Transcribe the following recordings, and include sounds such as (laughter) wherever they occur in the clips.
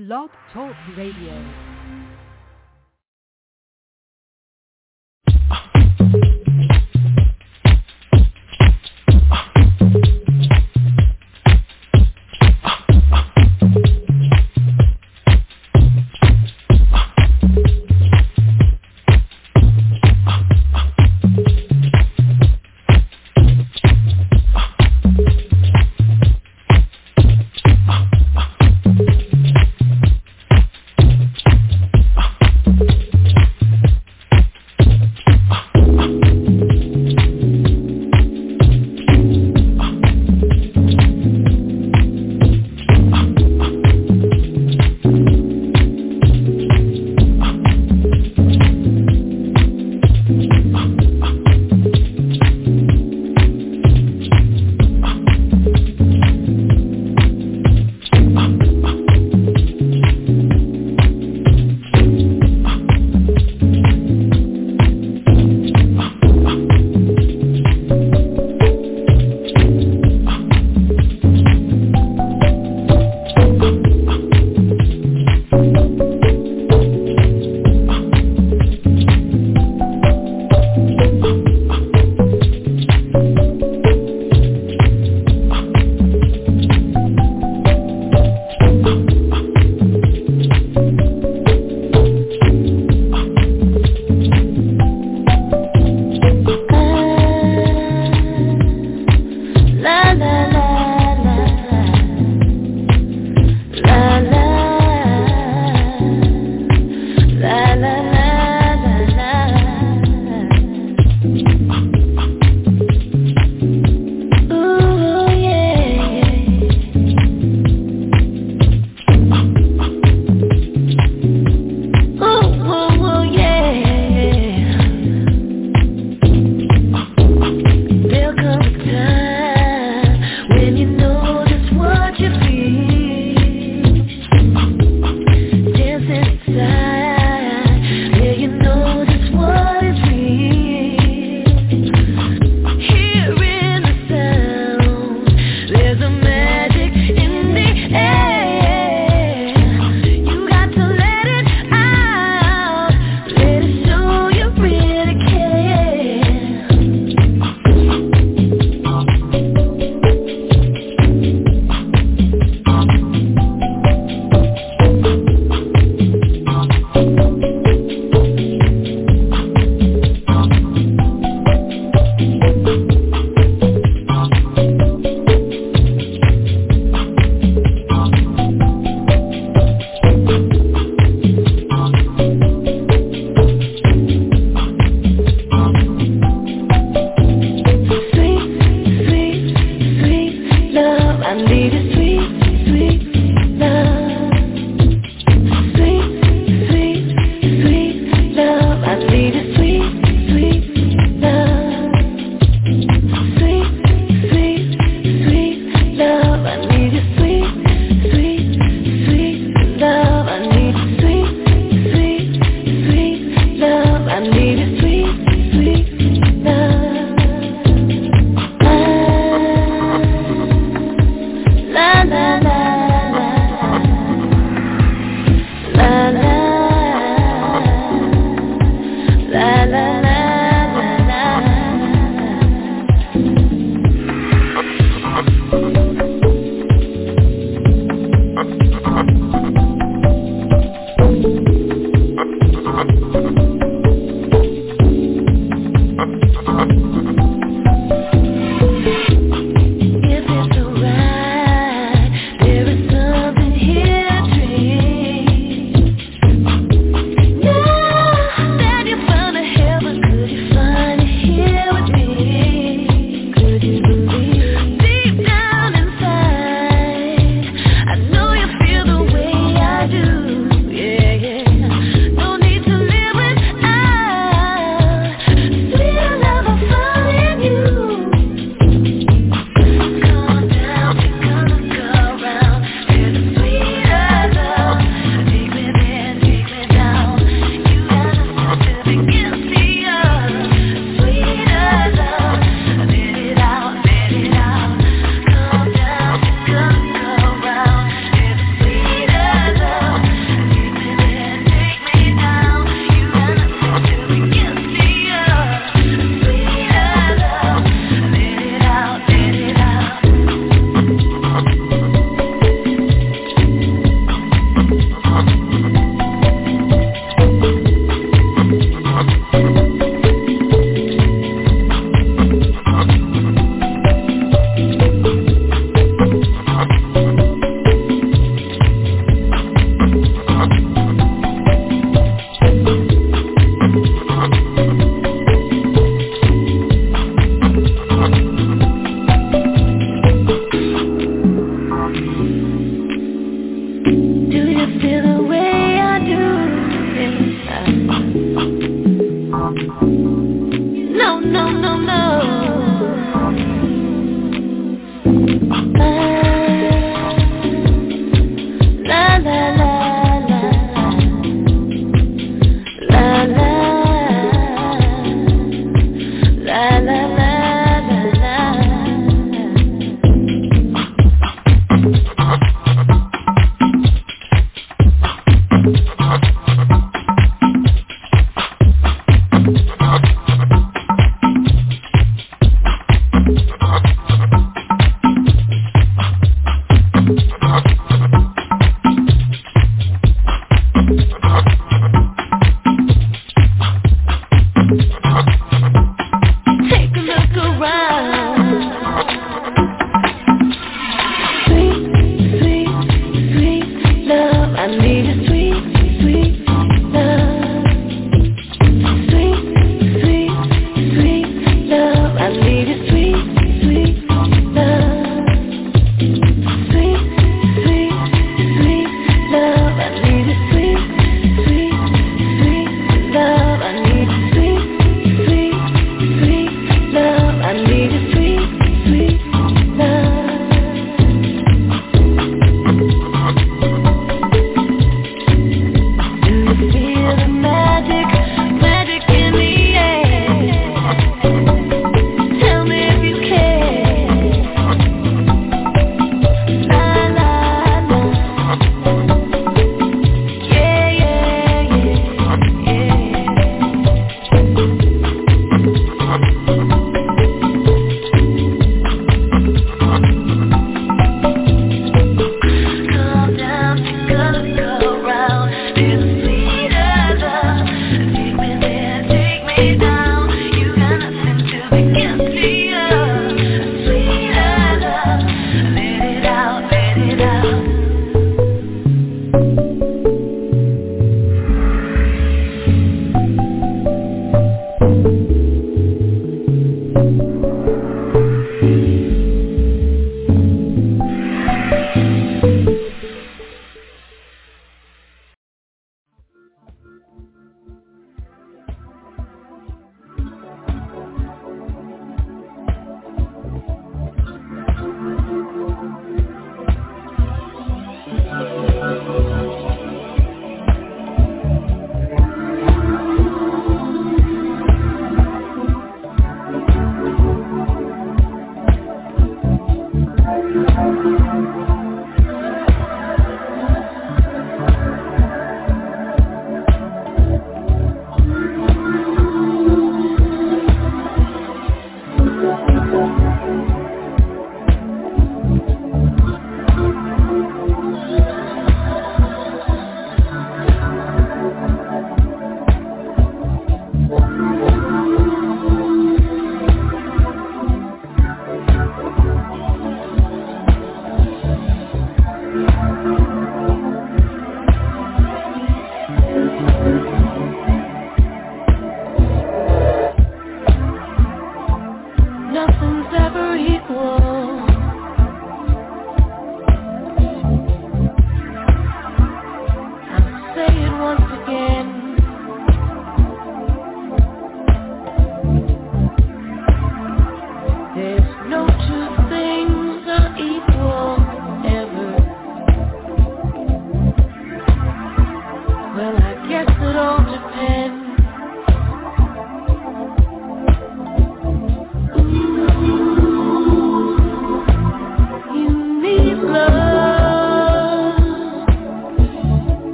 Blog Talk Radio.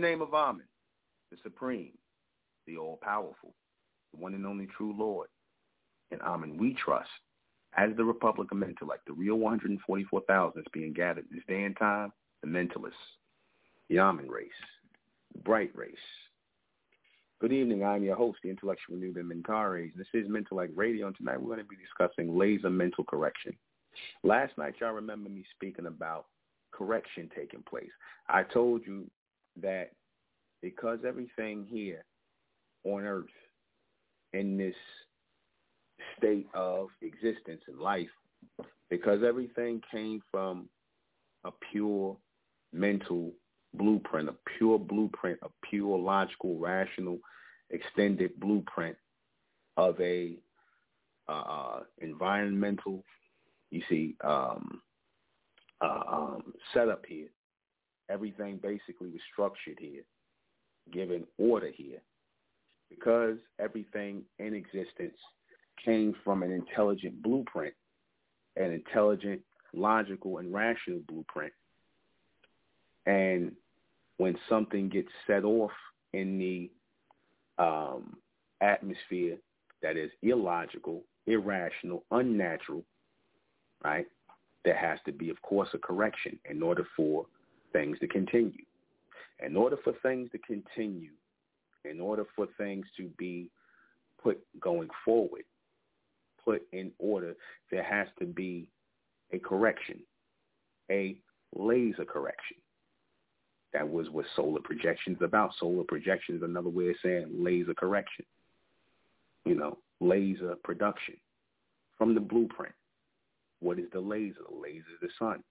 The name of Amen, the Supreme, the All-Powerful, the one and only true Lord, in Amen we trust, as the Republic of Mentellect, the real 144,000 is being gathered this day and time, the mentalists, the Amen race, the bright race. Good evening. I'm your host, the intellectual Nuben Menkarayzz. This is Mentellect Radio, and tonight we're going to be discussing laser mental correction. Last night, y'all remember me speaking about correction taking place. I told you that because everything here on earth in this state of existence and life, because everything came from a pure mental blueprint, a pure blueprint, a pure logical, rational, extended blueprint of a uh, uh environmental, you see, um, uh, um, setup here everything basically was structured here, given order here, because everything in existence came from an intelligent blueprint, an intelligent, logical, and rational blueprint. And when something gets set off in the um, atmosphere that is illogical, irrational, unnatural, right, there has to be, of course, a correction in order for things to continue. In order for things to continue, in order for things to be put going forward, put in order, there has to be a correction, a laser correction. That was what solar projections about. Solar projections, another way of saying laser correction. You know, laser production from the blueprint. What is the laser? The laser is the sun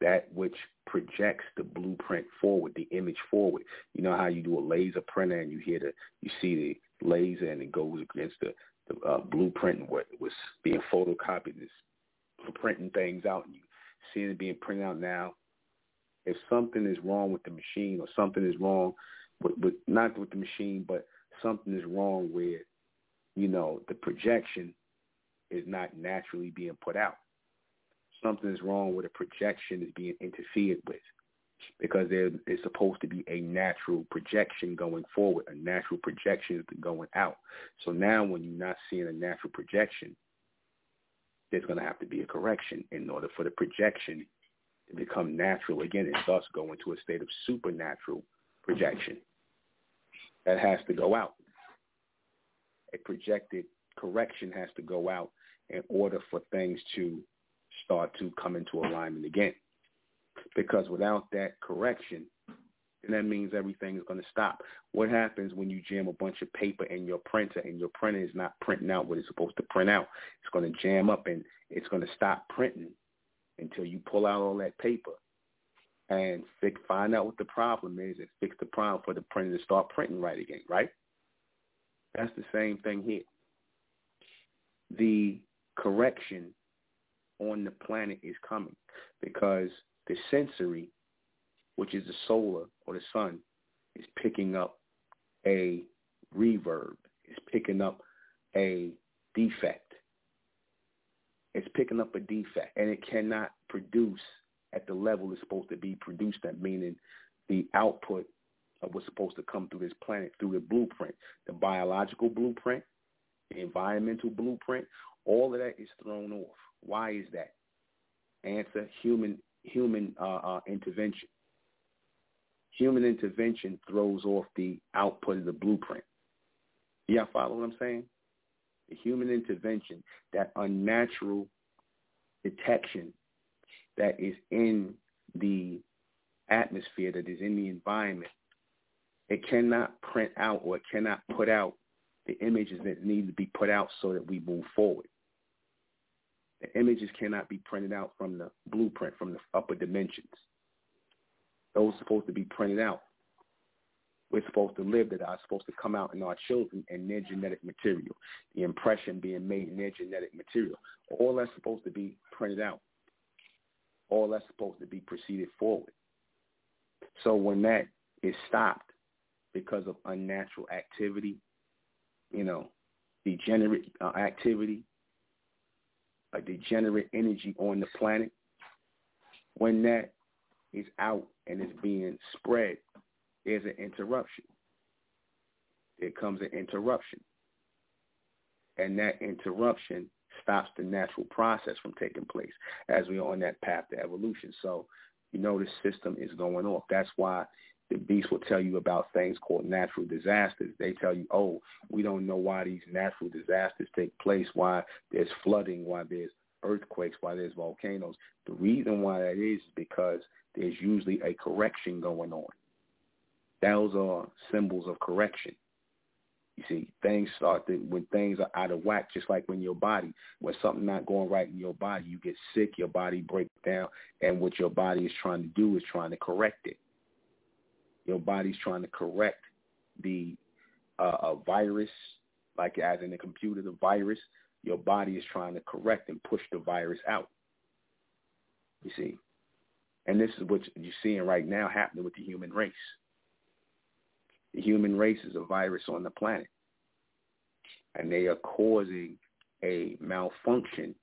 that which projects the blueprint forward, the image forward. You know how you do a laser printer and you hear the, you see the laser and it goes against the, the uh, blueprint and what was being photocopied is printing things out and you see it being printed out now. If something is wrong with the machine or something is wrong with, with not with the machine, but something is wrong with, you know, the projection is not naturally being put out something is wrong with a projection is being interfered with because there is supposed to be a natural projection going forward. A natural projection going out. So now when you're not seeing a natural projection, there's going to have to be a correction in order for the projection to become natural again and thus go into a state of supernatural projection. That has to go out. A projected correction has to go out in order for things to start to come into alignment again. Because without that correction, then that means everything is going to stop. What happens when you jam a bunch of paper in your printer and your printer is not printing out what it's supposed to print out? It's going to jam up and it's going to stop printing until you pull out all that paper and fix, find out what the problem is and fix the problem for the printer to start printing right again, right? That's the same thing here. The correction on the planet is coming because the sensory, which is the solar or the sun, is picking up a reverb, is picking up a defect. It's picking up a defect, and it cannot produce at the level it's supposed to be produced at, meaning the output of what's supposed to come through this planet through the blueprint, the biological blueprint, the environmental blueprint, all of that is thrown off. Why is that? Answer, human human uh, uh, intervention. Human intervention throws off the output of the blueprint. Y'all follow what I'm saying? The human intervention, that unnatural detection that is in the atmosphere, that is in the environment, it cannot print out or it cannot put out the images that need to be put out so that we move forward. The images cannot be printed out from the blueprint, from the upper dimensions. Those are supposed to be printed out. We're supposed to live that are supposed to come out in our children and their genetic material. The impression being made in their genetic material. All that's supposed to be printed out. all that's supposed to be proceeded forward. So when that is stopped because of unnatural activity, you know, degenerate uh, activity, a degenerate energy on the planet, when that is out and is being spread, there's an interruption. There comes an interruption. And that interruption stops the natural process from taking place as we are on that path to evolution. So you know the system is going off. That's why the beast will tell you about things called natural disasters. They tell you, oh, we don't know why these natural disasters take place, why there's flooding, why there's earthquakes, why there's volcanoes. The reason why that is because there's usually a correction going on. Those are symbols of correction. You see, things start to, when things are out of whack, just like when your body, when something not going right in your body, you get sick, your body breaks down, and what your body is trying to do is trying to correct it. Your body's trying to correct the uh, a virus, like as in the computer, the virus. Your body is trying to correct and push the virus out. You see, and this is what you're seeing right now happening with the human race. The human race is a virus on the planet, and they are causing a malfunction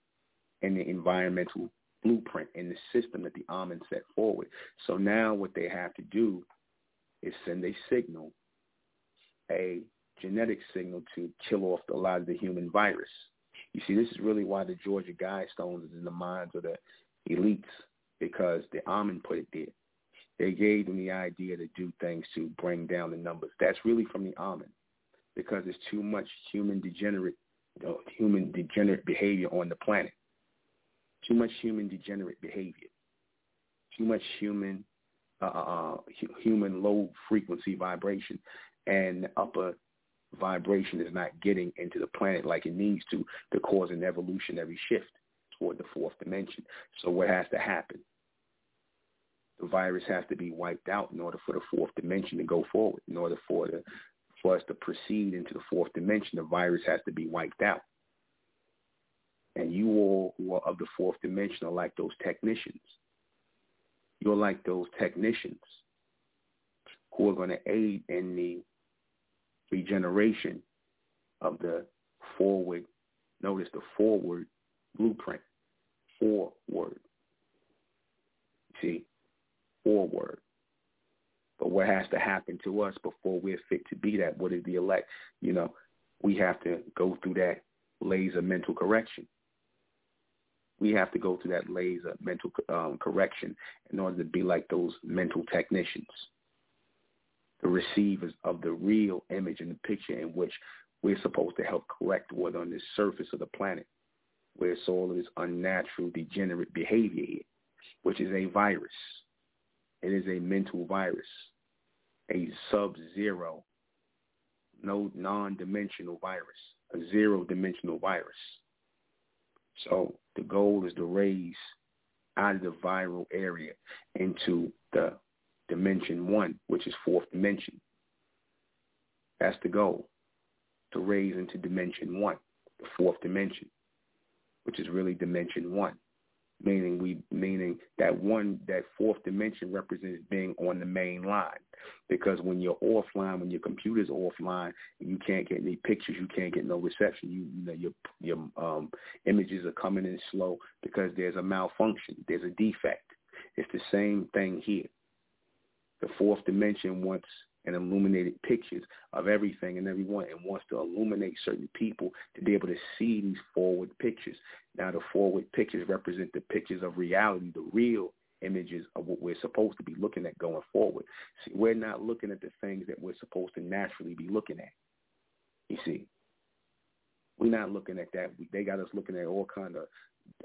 in the environmental blueprint in the system that the Amen set forward. So now what they have to do is send a signal, a genetic signal to kill off a lot of the human virus. You see, this is really why the Georgia Guidestones is in the minds of the elites because the Amen put it there. They gave them the idea to do things to bring down the numbers. That's really from the Amen because there's too much human degenerate, you know, human degenerate behavior on the planet. Too much human degenerate behavior. Too much human uh, uh, uh human low frequency vibration, and upper vibration is not getting into the planet like it needs to to cause an evolutionary shift toward the fourth dimension. So what has to happen? The virus has to be wiped out in order for the fourth dimension to go forward. In order for the for us to proceed into the fourth dimension, the virus has to be wiped out. And you all who are of the fourth dimension are like those technicians you're like those technicians who are going to aid in the regeneration of the forward, notice the forward blueprint, forward. See, forward. But what has to happen to us before we're fit to be that? What is the elect? You know, we have to go through that laser mental correction we have to go through that laser mental um, correction in order to be like those mental technicians, the receivers of the real image in the picture in which we're supposed to help correct what on the surface of the planet, where it's all this unnatural, degenerate behavior which is a virus. It is a mental virus, a sub-zero, no non-dimensional virus, a zero-dimensional virus. So the goal is to raise out of the viral area into the dimension one, which is fourth dimension. That's the goal, to raise into dimension one, the fourth dimension, which is really dimension one meaning we meaning that one that fourth dimension represents being on the main line. Because when you're offline when your computer's offline you can't get any pictures you can't get no reception. You, you know your your um images are coming in slow because there's a malfunction there's a defect. It's the same thing here. The fourth dimension wants and illuminated pictures of everything and everyone and wants to illuminate certain people to be able to see these forward pictures. Now the forward pictures represent the pictures of reality, the real images of what we're supposed to be looking at going forward. See, we're not looking at the things that we're supposed to naturally be looking at. You see, we're not looking at that. They got us looking at all kind of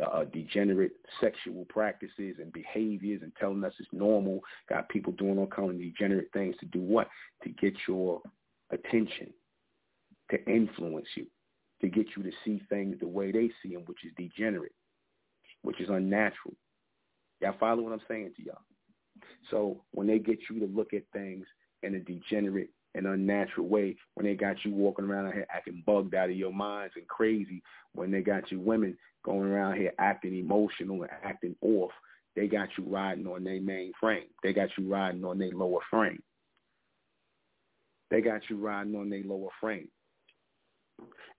uh, degenerate sexual practices and behaviors and telling us it's normal. Got people doing all kinds of degenerate things to do what? To get your attention, to influence you, to get you to see things the way they see them, which is degenerate, which is unnatural. Y'all follow what I'm saying to y'all? So when they get you to look at things in a degenerate an unnatural way when they got you walking around here acting bugged out of your minds and crazy when they got you women going around here acting emotional and acting off they got you riding on their main frame. They got you riding on their lower frame. They got you riding on their lower frame.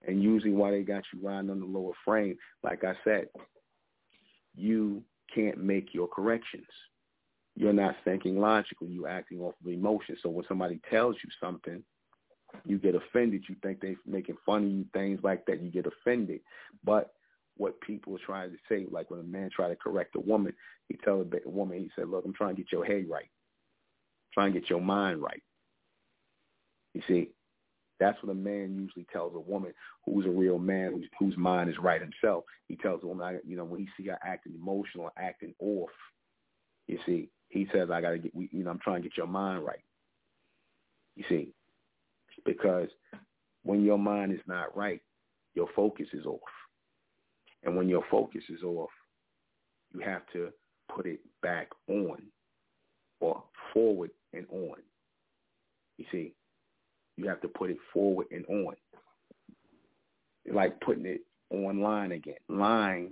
And usually why they got you riding on the lower frame, like I said, you can't make your corrections. You're not thinking logically. You're acting off of emotion. So when somebody tells you something, you get offended. You think they're making fun of you, things like that. You get offended. But what people are trying to say, like when a man try to correct a woman, he tell a woman, he said, look, I'm trying to get your head right. I'm trying to get your mind right. You see, that's what a man usually tells a woman who's a real man, whose, whose mind is right himself. He tells a woman, you know, when he see her acting emotional, acting off, you see, he says, I got to get, you know, I'm trying to get your mind right. You see, because when your mind is not right, your focus is off. And when your focus is off, you have to put it back on or forward and on. You see, you have to put it forward and on. It's like putting it online again. Line,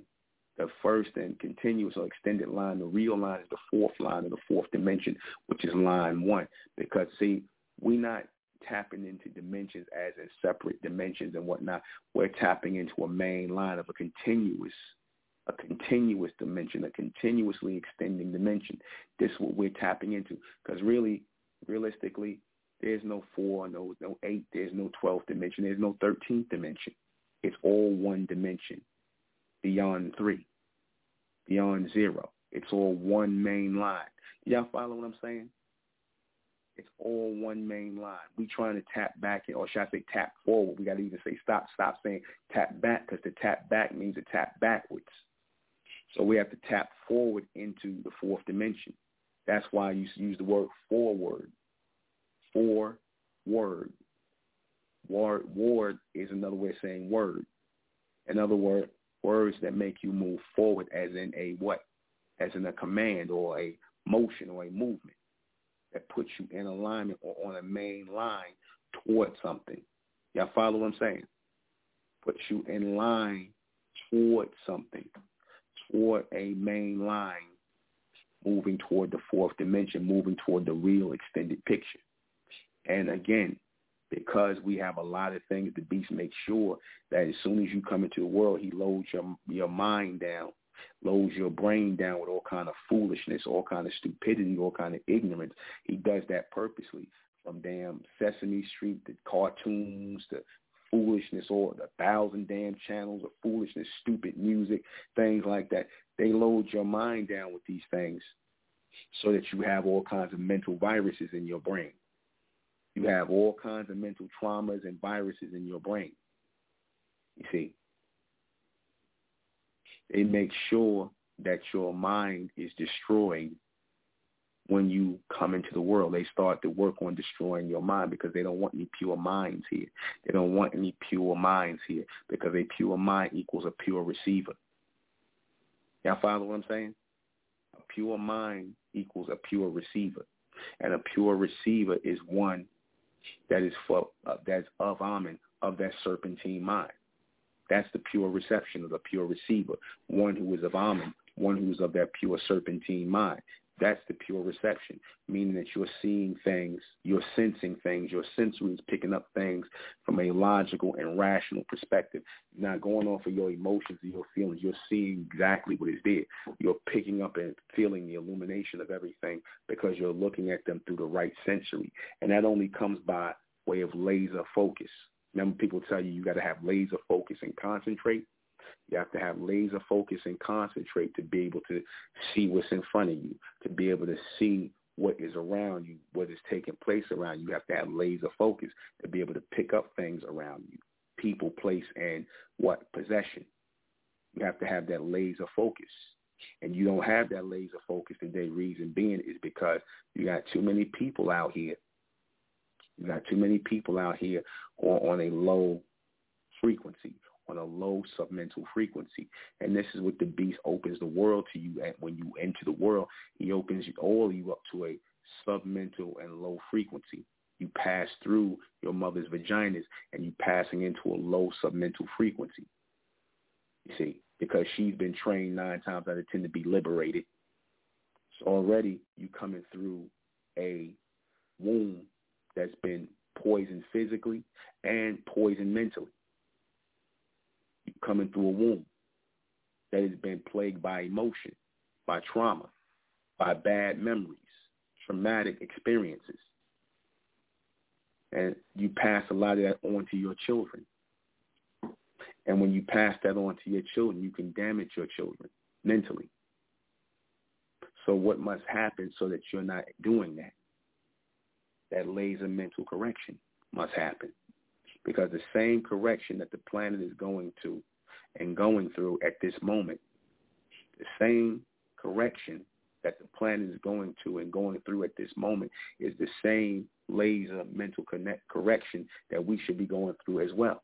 the first and continuous or extended line, the real line is the fourth line of the fourth dimension, which is line one. Because see, we're not tapping into dimensions as in separate dimensions and whatnot. We're tapping into a main line of a continuous, a continuous dimension, a continuously extending dimension. This is what we're tapping into. Because really, realistically, there's no four, no no eight, there's no twelfth dimension, there's no thirteenth dimension. It's all one dimension, beyond three, beyond zero. It's all one main line. Y'all follow what I'm saying? It's all one main line. We trying to tap back, or should I say tap forward? We got to even say stop, stop saying tap back because to tap back means to tap backwards. So we have to tap forward into the fourth dimension. That's why you use the word forward. For word. Word, word is another way of saying word. In other words, that make you move forward as in a what? As in a command or a motion or a movement that puts you in alignment or on a main line towards something. Y'all follow what I'm saying? Puts you in line towards something, toward a main line, moving toward the fourth dimension, moving toward the real extended picture. And again, because we have a lot of things, the beast makes sure that as soon as you come into the world, he loads your your mind down loads your brain down with all kind of foolishness, all kind of stupidity, all kind of ignorance. He does that purposely from damn Sesame Street to cartoons to foolishness or the thousand damn channels of foolishness, stupid music, things like that. They load your mind down with these things so that you have all kinds of mental viruses in your brain. You have all kinds of mental traumas and viruses in your brain. You see, they make sure that your mind is destroyed when you come into the world. They start to work on destroying your mind because they don't want any pure minds here. They don't want any pure minds here because a pure mind equals a pure receiver. Y'all follow what I'm saying? A pure mind equals a pure receiver. And a pure receiver is one that is for uh, that's of Amen, of that serpentine mind. That's the pure reception of the pure receiver, one who is of Amen, one who is of that pure serpentine mind. That's the pure reception, meaning that you're seeing things, you're sensing things, your sensory is picking up things from a logical and rational perspective. Not going off of your emotions and your feelings. You're seeing exactly what is there. You're picking up and feeling the illumination of everything because you're looking at them through the right sensory. And that only comes by way of laser focus. Remember, people tell you you got to have laser focus and concentrate. You have to have laser focus and concentrate to be able to see what's in front of you, to be able to see what is around you, what is taking place around you. You have to have laser focus to be able to pick up things around you, people, place, and what possession. You have to have that laser focus. And you don't have that laser focus today. Reason being is because you got too many people out here you got too many people out here on, on a low frequency, on a low submental frequency. And this is what the beast opens the world to you at when you enter the world. He opens all you up to a submental and low frequency. You pass through your mother's vaginas and you're passing into a low submental frequency. You see, because she's been trained nine times out of ten to be liberated. So already you coming through a womb that's been poisoned physically and poisoned mentally. Coming through a womb that has been plagued by emotion, by trauma, by bad memories, traumatic experiences. And you pass a lot of that on to your children. And when you pass that on to your children, you can damage your children mentally. So what must happen so that you're not doing that? That laser mental correction must happen. Because the same correction that the planet is going to and going through at this moment, the same correction that the planet is going to and going through at this moment is the same laser mental connect correction that we should be going through as well.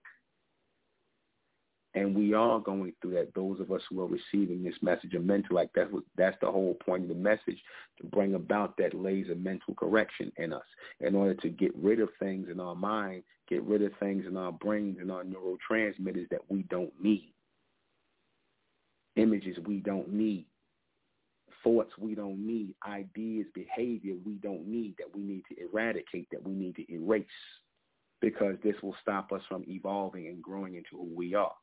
And we are going through that. Those of us who are receiving this message of mental, like that's what, that's the whole point of the message to bring about that laser mental correction in us in order to get rid of things in our mind, get rid of things in our brains and our neurotransmitters that we don't need, images we don't need, thoughts we don't need, ideas, behavior we don't need, that we need to eradicate, that we need to erase, because this will stop us from evolving and growing into who we are.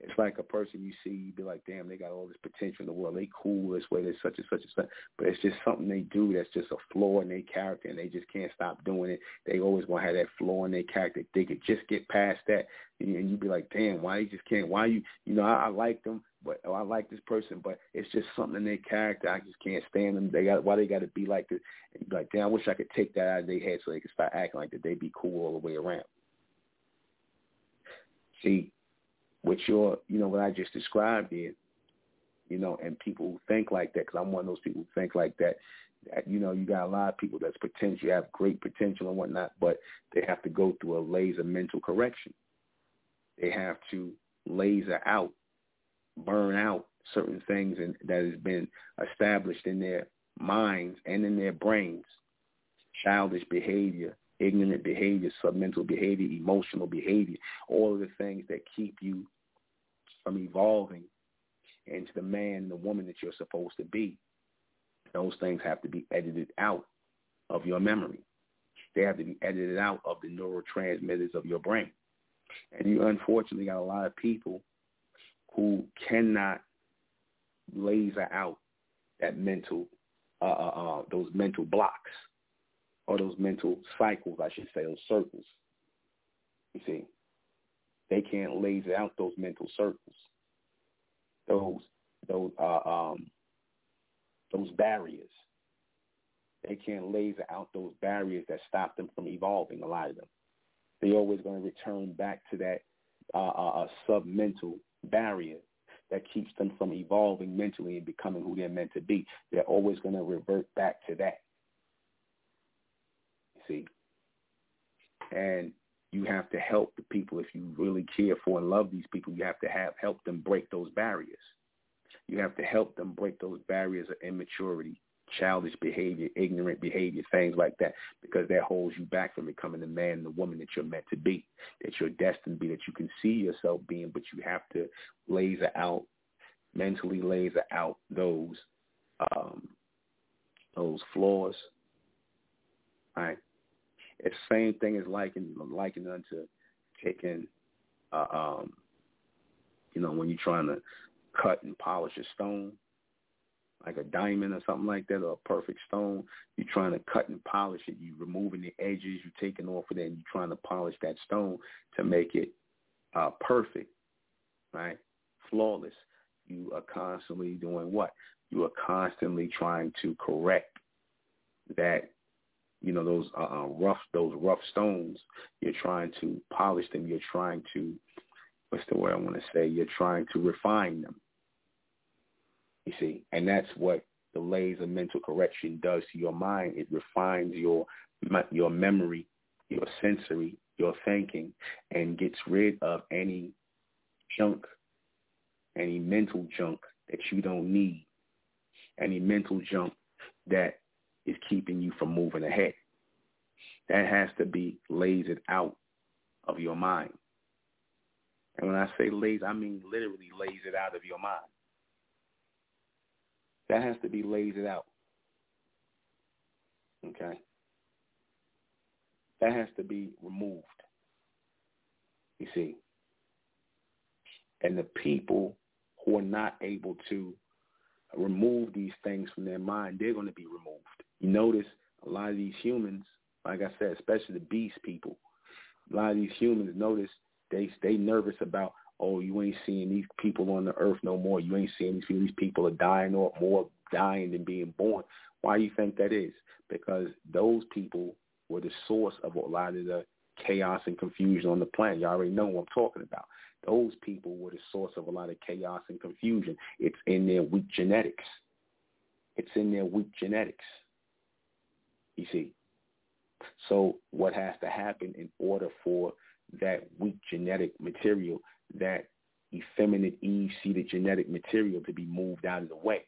It's like a person you see, you be like, damn, they got all this potential in the world. They cool this way, they're such and such and such. But it's just something they do that's just a flaw in their character, and they just can't stop doing it. They always want to have that flaw in their character. They could just get past that, and you'd be like, damn, why you just can't? Why you, you know, I, I like them, but oh, I like this person, but it's just something in their character. I just can't stand them. They got why they got to be like this. And be like, damn, I wish I could take that out of their head so they could start acting like that. They be cool all the way around. See, what your, you know, what I just described is, you know, and people who think like that, because I'm one of those people who think like that, that, you know, you got a lot of people that's potential, have great potential and whatnot, but they have to go through a laser mental correction. They have to laser out, burn out certain things and that has been established in their minds and in their brains, childish behavior, ignorant behavior, submental behavior, emotional behavior, all of the things that keep you from evolving into the man and the woman that you're supposed to be. Those things have to be edited out of your memory. They have to be edited out of the neurotransmitters of your brain. And you unfortunately got a lot of people who cannot laser out that mental, uh, uh, uh, those mental blocks or those mental cycles, I should say, those circles. You see, they can't laser out those mental circles, those those uh, um, those barriers. They can't laser out those barriers that stop them from evolving. A lot of them, they're always going to return back to that uh, uh, uh submental barrier that keeps them from evolving mentally and becoming who they're meant to be. They're always going to revert back to that. You see, and you have to help the people if you really care for and love these people. You have to have help them break those barriers. You have to help them break those barriers of immaturity, childish behavior, ignorant behavior, things like that, because that holds you back from becoming the man and the woman that you're meant to be, that you're destined to be, that you can see yourself being, but you have to laser out, mentally laser out those um, those flaws. All right. It's same thing as liking liking unto taking, uh, um, you know, when you're trying to cut and polish a stone, like a diamond or something like that, or a perfect stone. You're trying to cut and polish it. You're removing the edges. You're taking off of it, and you're trying to polish that stone to make it uh, perfect, right? Flawless. You are constantly doing what? You are constantly trying to correct that you know those uh, uh, rough those rough stones. You're trying to polish them. You're trying to what's the word I want to say? You're trying to refine them. You see, and that's what the laser mental correction does to your mind. It refines your your memory, your sensory, your thinking, and gets rid of any junk, any mental junk that you don't need, any mental junk that is keeping you from moving ahead. That has to be lasered out of your mind. And when I say laser, I mean literally lasered out of your mind. That has to be lasered out. Okay? That has to be removed. You see? And the people who are not able to remove these things from their mind, they're going to be removed. You notice a lot of these humans, like I said, especially the beast people, a lot of these humans notice they stay nervous about, oh, you ain't seeing these people on the earth no more. You ain't seeing these people. These people are dying or more dying than being born. Why do you think that is? Because those people were the source of a lot of the chaos and confusion on the planet. You already know what I'm talking about. Those people were the source of a lot of chaos and confusion. It's in their weak genetics. It's in their weak genetics. You see. So what has to happen in order for that weak genetic material, that effeminate Eve seeded genetic material to be moved out of the way?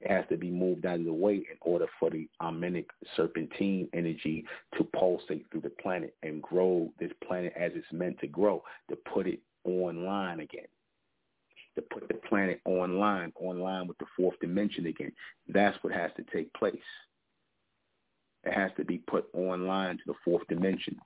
It has to be moved out of the way in order for the Amenic serpentine energy to pulsate through the planet and grow this planet as it's meant to grow, to put it online again, to put the planet online, online with the fourth dimension again. That's what has to take place. It has to be put online to the fourth dimension.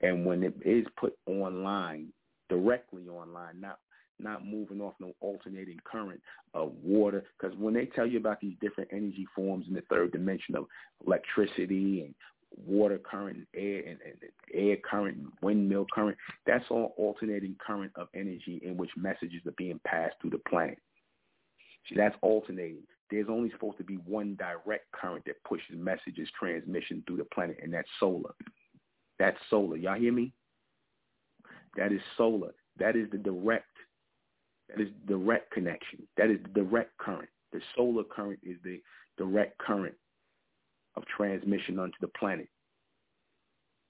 And when it is put online, directly online, not not moving off no alternating current of water. Because when they tell you about these different energy forms in the third dimension of electricity and water current and air and, and air current and windmill current, that's all alternating current of energy in which messages are being passed through the planet. See, that's alternating. There's only supposed to be one direct current that pushes messages transmission through the planet, and that's solar. That's solar. Y'all hear me? That is solar. That is the direct that is direct connection. That is the direct current. The solar current is the direct current of transmission onto the planet.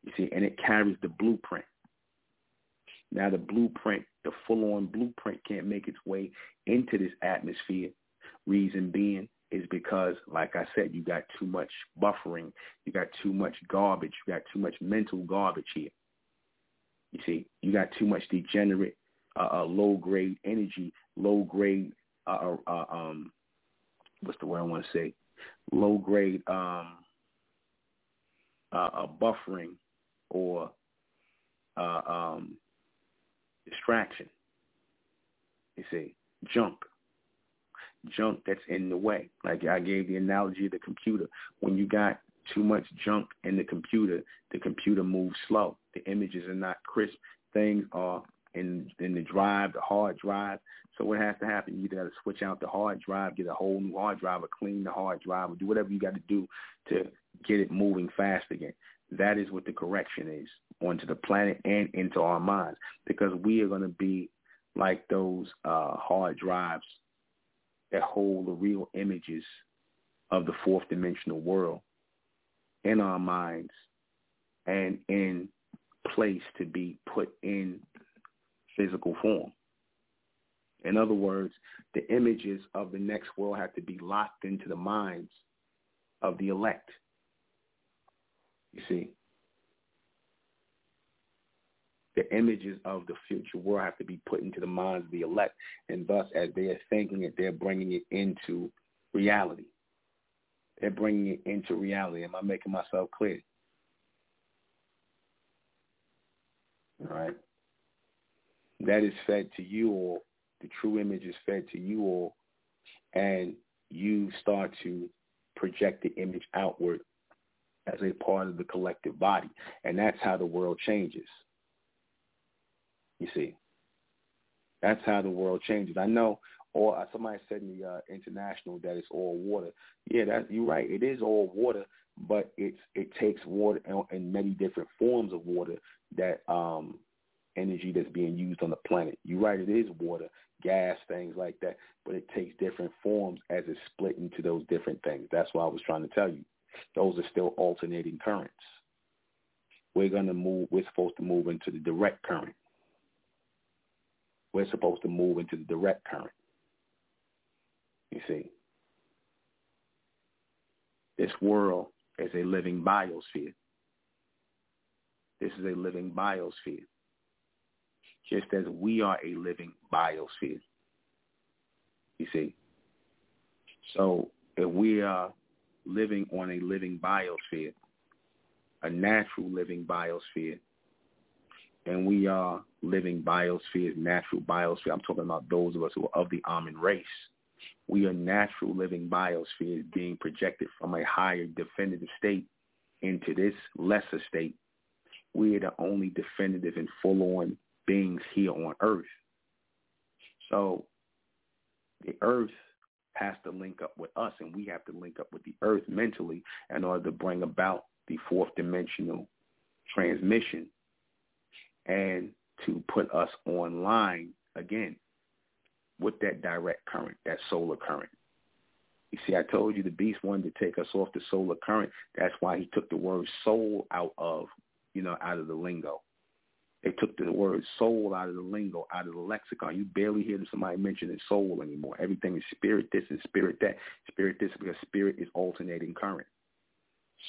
You see, and it carries the blueprint. Now the blueprint, the full-on blueprint can't make its way into this atmosphere. Reason being is because, like I said, you got too much buffering. You got too much garbage. You got too much mental garbage here. You see, you got too much degenerate uh, uh, low grade energy, low grade, uh, uh, uh, um, what's the word I want to say? Low grade um, uh, uh, buffering or uh, um, distraction. You see, junk. Junk that's in the way. Like I gave the analogy of the computer. When you got too much junk in the computer, the computer moves slow. The images are not crisp. Things are in in the drive, the hard drive. So what has to happen? You got to switch out the hard drive, get a whole new hard drive, or clean the hard drive, or do whatever you got to do to get it moving fast again. That is what the correction is onto the planet and into our minds, because we are going to be like those uh, hard drives that hold the real images of the fourth dimensional world in our minds and in place to be put in physical form. In other words, the images of the next world have to be locked into the minds of the elect. You see, the images of the future world have to be put into the minds of the elect, and thus, as they are thinking it, they're bringing it into reality. They're bringing it into reality. Am I making myself clear? All right that is fed to you all. The true image is fed to you all. And you start to project the image outward as a part of the collective body. And that's how the world changes. You see, that's how the world changes. I know, or somebody said in the uh, international that it's all water. Yeah, that you're right. It is all water, but it's it takes water in many different forms of water that um, energy that's being used on the planet. You're right, it is water, gas, things like that, but it takes different forms as it's split into those different things. That's what I was trying to tell you. Those are still alternating currents. We're going to move, we're supposed to move into the direct current. We're supposed to move into the direct current. You see, this world is a living biosphere. This is a living biosphere just as we are a living biosphere. You see? So if we are living on a living biosphere, a natural living biosphere, and we are living biospheres, natural biosphere. I'm talking about those of us who are of the Amun race. We are natural living biospheres being projected from a higher definitive state into this lesser state. We are the only definitive and full-on beings here on Earth. So the Earth has to link up with us, and we have to link up with the Earth mentally in order to bring about the fourth dimensional transmission and to put us online again with that direct current, that solar current. You see, I told you the beast wanted to take us off the solar current. That's why he took the word soul out of, you know, out of the lingo. They took the word soul out of the lingo, out of the lexicon. You barely hear somebody mentioning soul anymore. Everything is spirit this and spirit that. Spirit this because spirit is alternating current.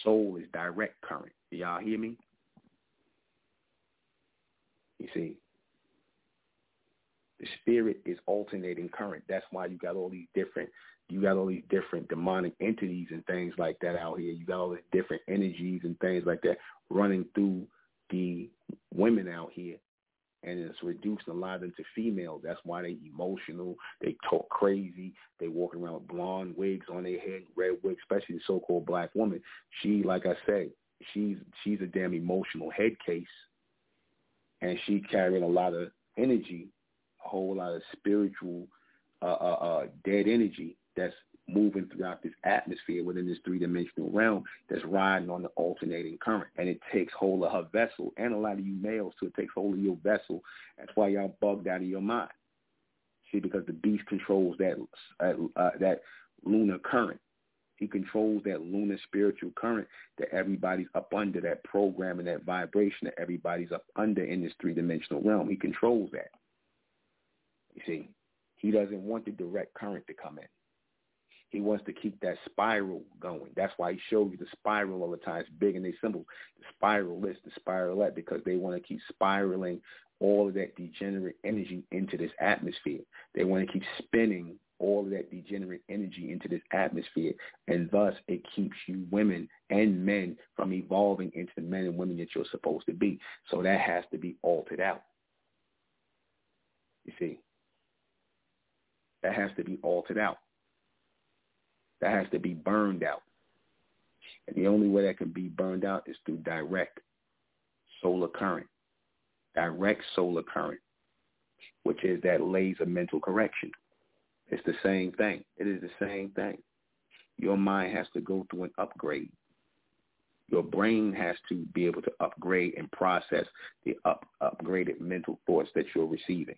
Soul is direct current. Y'all hear me? You see, the spirit is alternating current. That's why you got all these different you got all these different demonic entities and things like that out here. You got all these different energies and things like that running through the women out here. And it's reduced a lot of them to females. That's why they emotional. They talk crazy. They walk around with blonde wigs on their head, red wigs, especially the so-called black woman. She, like I say, she's she's a damn emotional head case and she carrying a lot of energy, a whole lot of spiritual uh, uh, uh, dead energy that's moving throughout this atmosphere within this three-dimensional realm that's riding on the alternating current. And it takes hold of her vessel and a lot of you males too. It takes hold of your vessel. That's why y'all bugged out of your mind. See, because the beast controls that uh, uh, that lunar current. He controls that lunar spiritual current that everybody's up under, that program and that vibration that everybody's up under in this three-dimensional realm. He controls that. You see, he doesn't want the direct current to come in. He wants to keep that spiral going. That's why he shows you the spiral all the time. It's big in their symbols. The spiral this, the spiralette, because they want to keep spiraling all of that degenerate energy into this atmosphere. They want to keep spinning all of that degenerate energy into this atmosphere, and thus it keeps you women and men from evolving into the men and women that you're supposed to be. So that has to be altered out. You see, that has to be altered out. That has to be burned out. And the only way that can be burned out is through direct solar current. Direct solar current, which is that laser mental correction. It's the same thing. It is the same thing. Your mind has to go through an upgrade. Your brain has to be able to upgrade and process the up, upgraded mental thoughts that you're receiving.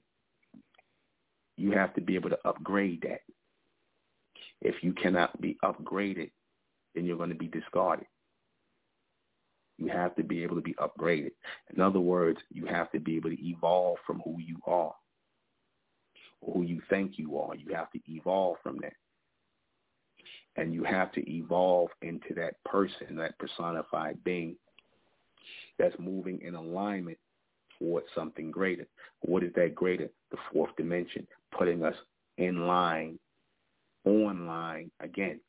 You have to be able to upgrade that. If you cannot be upgraded, then you're going to be discarded. You have to be able to be upgraded. In other words, you have to be able to evolve from who you are who you think you are. You have to evolve from that. And you have to evolve into that person, that personified being that's moving in alignment towards something greater. What is that greater? The fourth dimension, putting us in line, online again.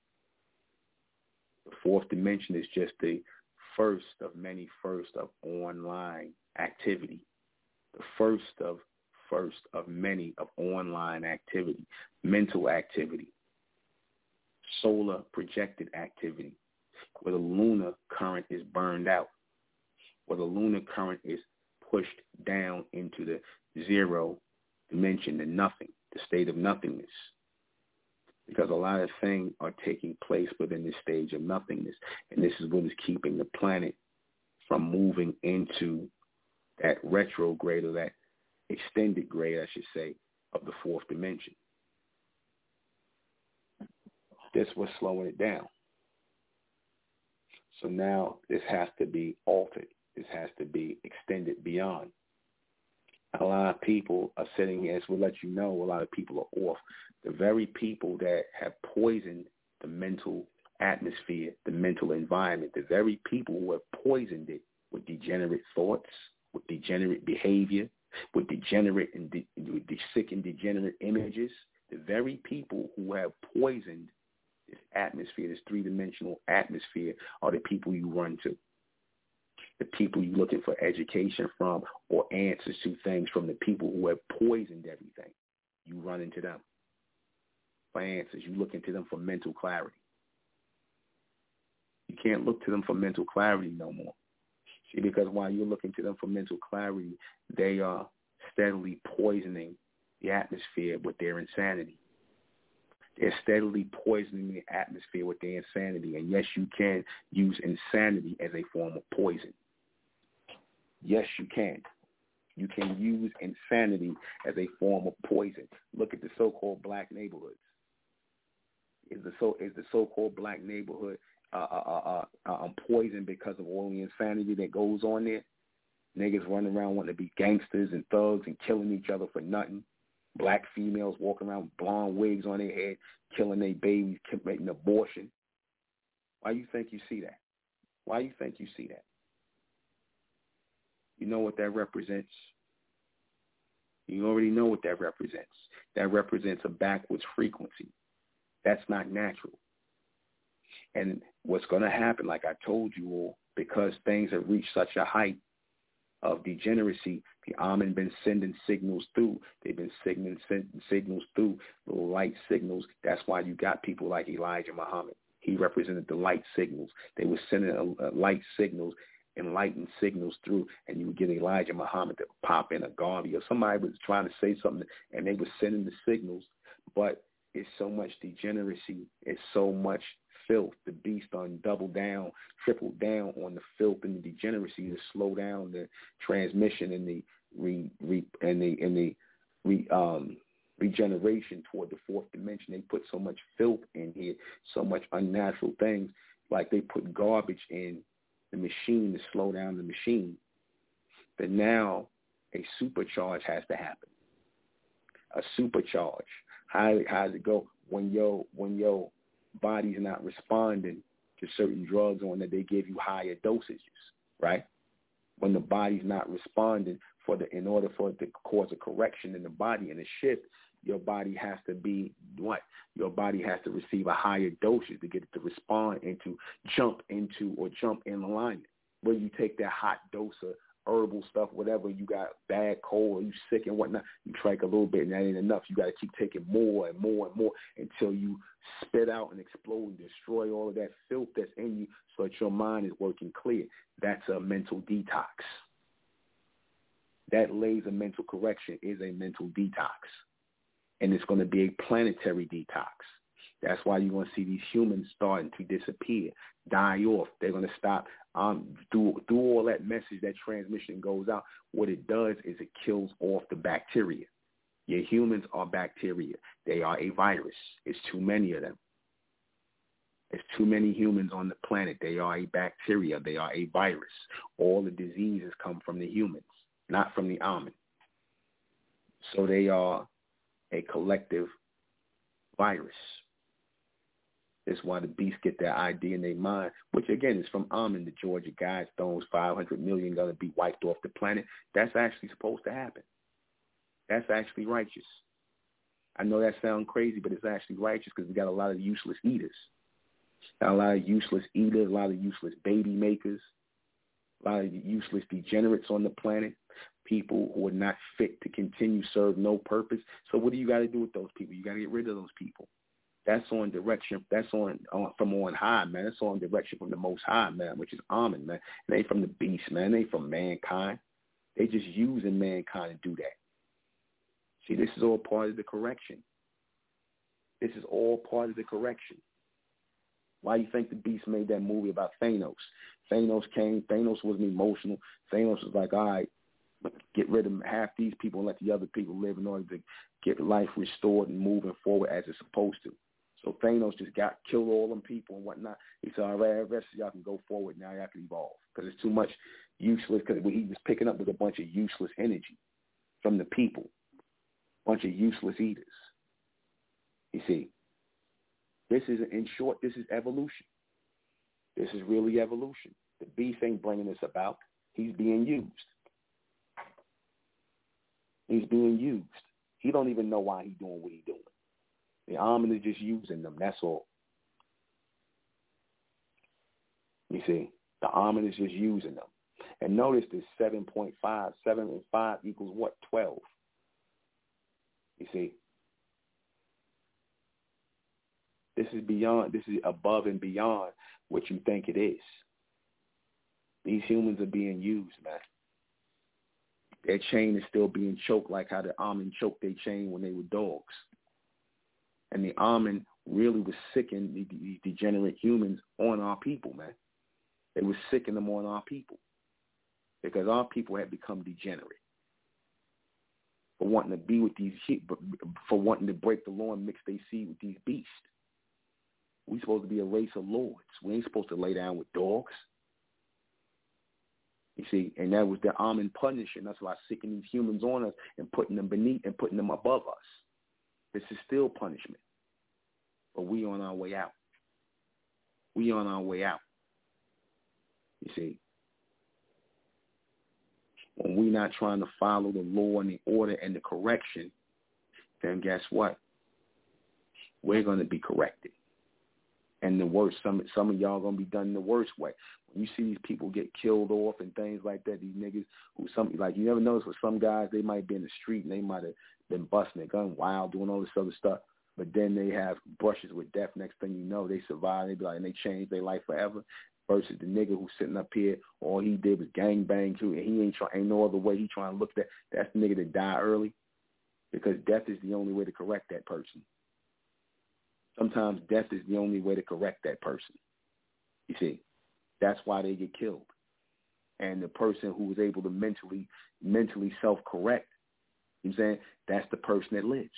The fourth dimension is just the first of many first of online activity. The first of first of many of online activity, mental activity, solar projected activity, where the lunar current is burned out, where the lunar current is pushed down into the zero dimension, the nothing, the state of nothingness. Because a lot of things are taking place within this stage of nothingness. And this is what is keeping the planet from moving into that retrograde or that extended grade, I should say, of the fourth dimension. This was slowing it down. So now this has to be altered. This has to be extended beyond. A lot of people are sitting here, as we'll let you know, a lot of people are off. The very people that have poisoned the mental atmosphere, the mental environment, the very people who have poisoned it with degenerate thoughts, with degenerate behavior, with degenerate and de- with the sick and degenerate images, the very people who have poisoned this atmosphere, this three-dimensional atmosphere, are the people you run to. The people you're looking for education from or answers to things from the people who have poisoned everything. You run into them for answers. You look into them for mental clarity. You can't look to them for mental clarity no more. See, because while you're looking to them for mental clarity, they are steadily poisoning the atmosphere with their insanity. They're steadily poisoning the atmosphere with their insanity. And yes, you can use insanity as a form of poison. Yes, you can. You can use insanity as a form of poison. Look at the so-called black neighborhoods. Is the so is the so-called black neighborhood uh, uh, uh, uh, poison because of all the insanity that goes on there? Niggas running around wanting to be gangsters and thugs and killing each other for nothing. Black females walking around with blonde wigs on their head, killing their babies, committing abortion. Why you think you see that? Why you think you see that? You know what that represents? You already know what that represents. That represents a backwards frequency. That's not natural. And what's going to happen, like I told you all, because things have reached such a height of degeneracy, the Amen been sending signals through. They've been sending signals through, little light signals. That's why you got people like Elijah Muhammad. He represented the light signals. They were sending a, a light signals, enlightened signals through, and you would get Elijah Muhammad to pop in a Garvey or somebody was trying to say something, and they were sending the signals. But it's so much degeneracy. It's so much filth. The beast on double down, triple down on the filth and the degeneracy to slow down the transmission and the re, re and the and the re, um regeneration toward the fourth dimension. They put so much filth in here, so much unnatural things. Like they put garbage in the machine to slow down the machine. That now a supercharge has to happen. A supercharge. How how does it go when your when your body's not responding to certain drugs on that they give you higher dosages, right? When the body's not responding for the in order for it to cause a correction in the body and a shift, your body has to be what? Your body has to receive a higher dosage to get it to respond and to jump into or jump in alignment. When you take that hot dose of herbal stuff, whatever, you got bad cold or you sick and whatnot, you drink a little bit and that ain't enough. You got to keep taking more and more and more until you spit out and explode and destroy all of that filth that's in you so that your mind is working clear. That's a mental detox. That laser mental correction is a mental detox. And it's going to be a planetary detox. That's why you're going to see these humans starting to disappear, die off. They're going to stop um, through through all that message, that transmission goes out. What it does is it kills off the bacteria. Your humans are bacteria. They are a virus. It's too many of them. There's too many humans on the planet. They are a bacteria. They are a virus. All the diseases come from the humans, not from the almond. So they are a collective virus. That's why the beasts get their idea in their mind, which again is from Amen, the Georgia Guidestones, 500 million going to be wiped off the planet. That's actually supposed to happen. That's actually righteous. I know that sounds crazy, but it's actually righteous because we got a lot of useless eaters. Got a lot of useless eaters, a lot of useless baby makers, a lot of useless degenerates on the planet, people who are not fit to continue serve no purpose. So what do you got to do with those people? You got to get rid of those people. That's on direction. That's on, on from on high, man. That's on direction from the Most High, man, which is Amen, man. It ain't from the beast, man. It ain't from mankind. They just using mankind to do that. See, this is all part of the correction. This is all part of the correction. Why you think the Beast made that movie about Thanos? Thanos came. Thanos wasn't emotional. Thanos was like, all right, get rid of half these people and let the other people live in order to get life restored and moving forward as it's supposed to. So Thanos just got killed all them people and whatnot. He said, all right, the rest of y'all can go forward now. Y'all can evolve because it's too much useless. Because what he was picking up was a bunch of useless energy from the people, bunch of useless eaters. You see, this is in short, this is evolution. This is really evolution. The beast ain't bringing this about. He's being used. He's being used. He don't even know why he's doing what he's doing. The Amen is just using them. That's all. You see, the Amen is just using them. And notice this 7.5, 7 and 5 equals what? 12. You see, this is beyond, this is above and beyond what you think it is. These humans are being used, man. Their chain is still being choked like how the Amen choked their chain when they were dogs. And the Amen really was sicking the degenerate humans on our people, man. They were sicking them on our people because our people had become degenerate for wanting to be with these for wanting to break the law and mix their seed with these beasts. We supposed to be a race of lords. We ain't supposed to lay down with dogs. You see, and that was the Amen punishing us by sicking these humans on us and putting them beneath and putting them above us. This is still punishment. But we on our way out. We on our way out. You see. When we not trying to follow the law and the order and the correction, then guess what? We're going to be corrected and the worst. Some some of y'all gonna be done the worst way. When you see these people get killed off and things like that, these niggas who some like you never notice with some guys they might be in the street and they might have been busting their gun wild, doing all this other stuff. But then they have brushes with death. Next thing you know, they survive. They be like, and they change their life forever. Versus the nigga who's sitting up here, all he did was gang bang too, and he ain't trying, ain't no other way. He trying to look that. That's the nigga that die early, because death is the only way to correct that person. Sometimes death is the only way to correct that person. You see, that's why they get killed. And the person who is able to mentally mentally self-correct, you know what I'm saying, that's the person that lives.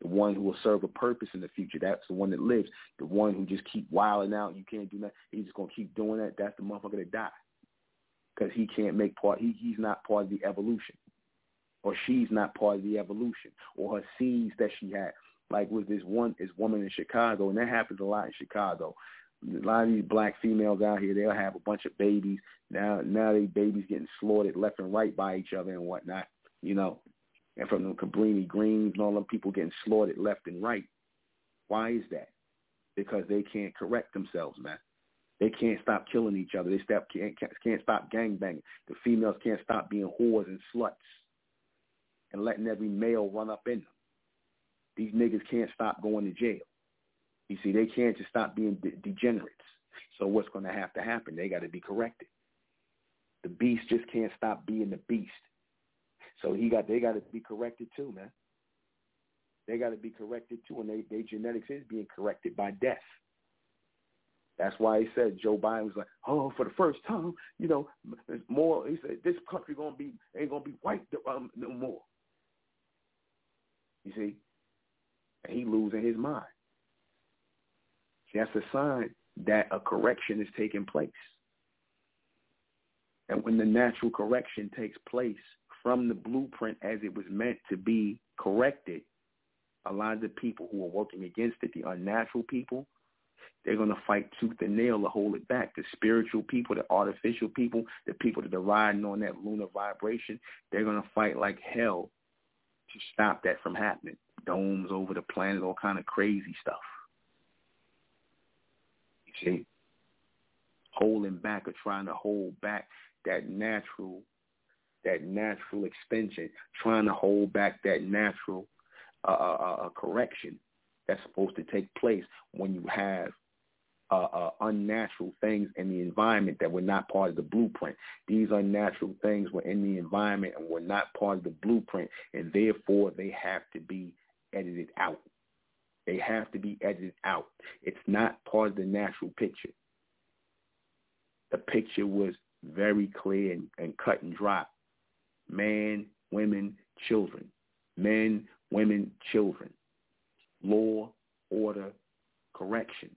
The one who will serve a purpose in the future. That's the one that lives. The one who just keep wilding out. You can't do nothing. He's just gonna keep doing that. That's the motherfucker that die because he can't make part. He he's not part of the evolution, or she's not part of the evolution, or her seeds that she had like with this one this woman in Chicago, and that happens a lot in Chicago. A lot of these black females out here, they'll have a bunch of babies. Now, now they babies getting slaughtered left and right by each other and whatnot, you know. And from the Cabrini Greens and all them people getting slaughtered left and right. Why is that? Because they can't correct themselves, man. They can't stop killing each other. They stop, can't, can't stop gang banging. The females can't stop being whores and sluts and letting every male run up in them. These niggas can't stop going to jail. You see, they can't just stop being de- degenerates. So what's going to have to happen? They got to be corrected. The beast just can't stop being the beast. So he got they got to be corrected too, man. They got to be corrected too, and they, they genetics is being corrected by death. That's why he said Joe Biden was like, oh, for the first time, you know, more. He said this country gonna be ain't gonna be white um, no more. You see, and he losing his mind. That's a sign that a correction is taking place. And when the natural correction takes place from the blueprint as it was meant to be corrected, a lot of the people who are working against it, the unnatural people, they're going to fight tooth and nail to hold it back. The spiritual people, the artificial people, the people that are riding on that lunar vibration, they're going to fight like hell to stop that from happening domes over the planet, all kind of crazy stuff. You see? Holding back or trying to hold back that natural that natural extension, trying to hold back that natural uh, uh, uh, uh correction that's supposed to take place when you have uh, uh, unnatural things in the environment that were not part of the blueprint. These unnatural things were in the environment and were not part of the blueprint, and therefore they have to be edited out. They have to be edited out. It's not part of the natural picture. The picture was very clear and, and cut and dry. Man, women, children. Men, women, children. Law, order, correction,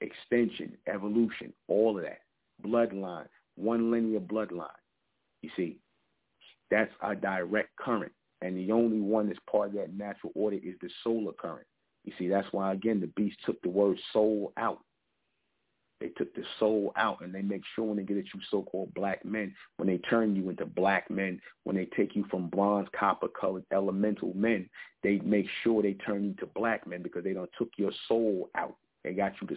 extension, evolution, all of that. Bloodline, one linear bloodline. You see, that's a direct current. And the only one that's part of that natural order is the solar current. You see, that's why, again, the beast took the word soul out. They took the soul out, and they make sure when they get at you so-called black men, when they turn you into black men, when they take you from bronze, copper-colored elemental men, they make sure they turn you to black men because they don't took your soul out. They got you to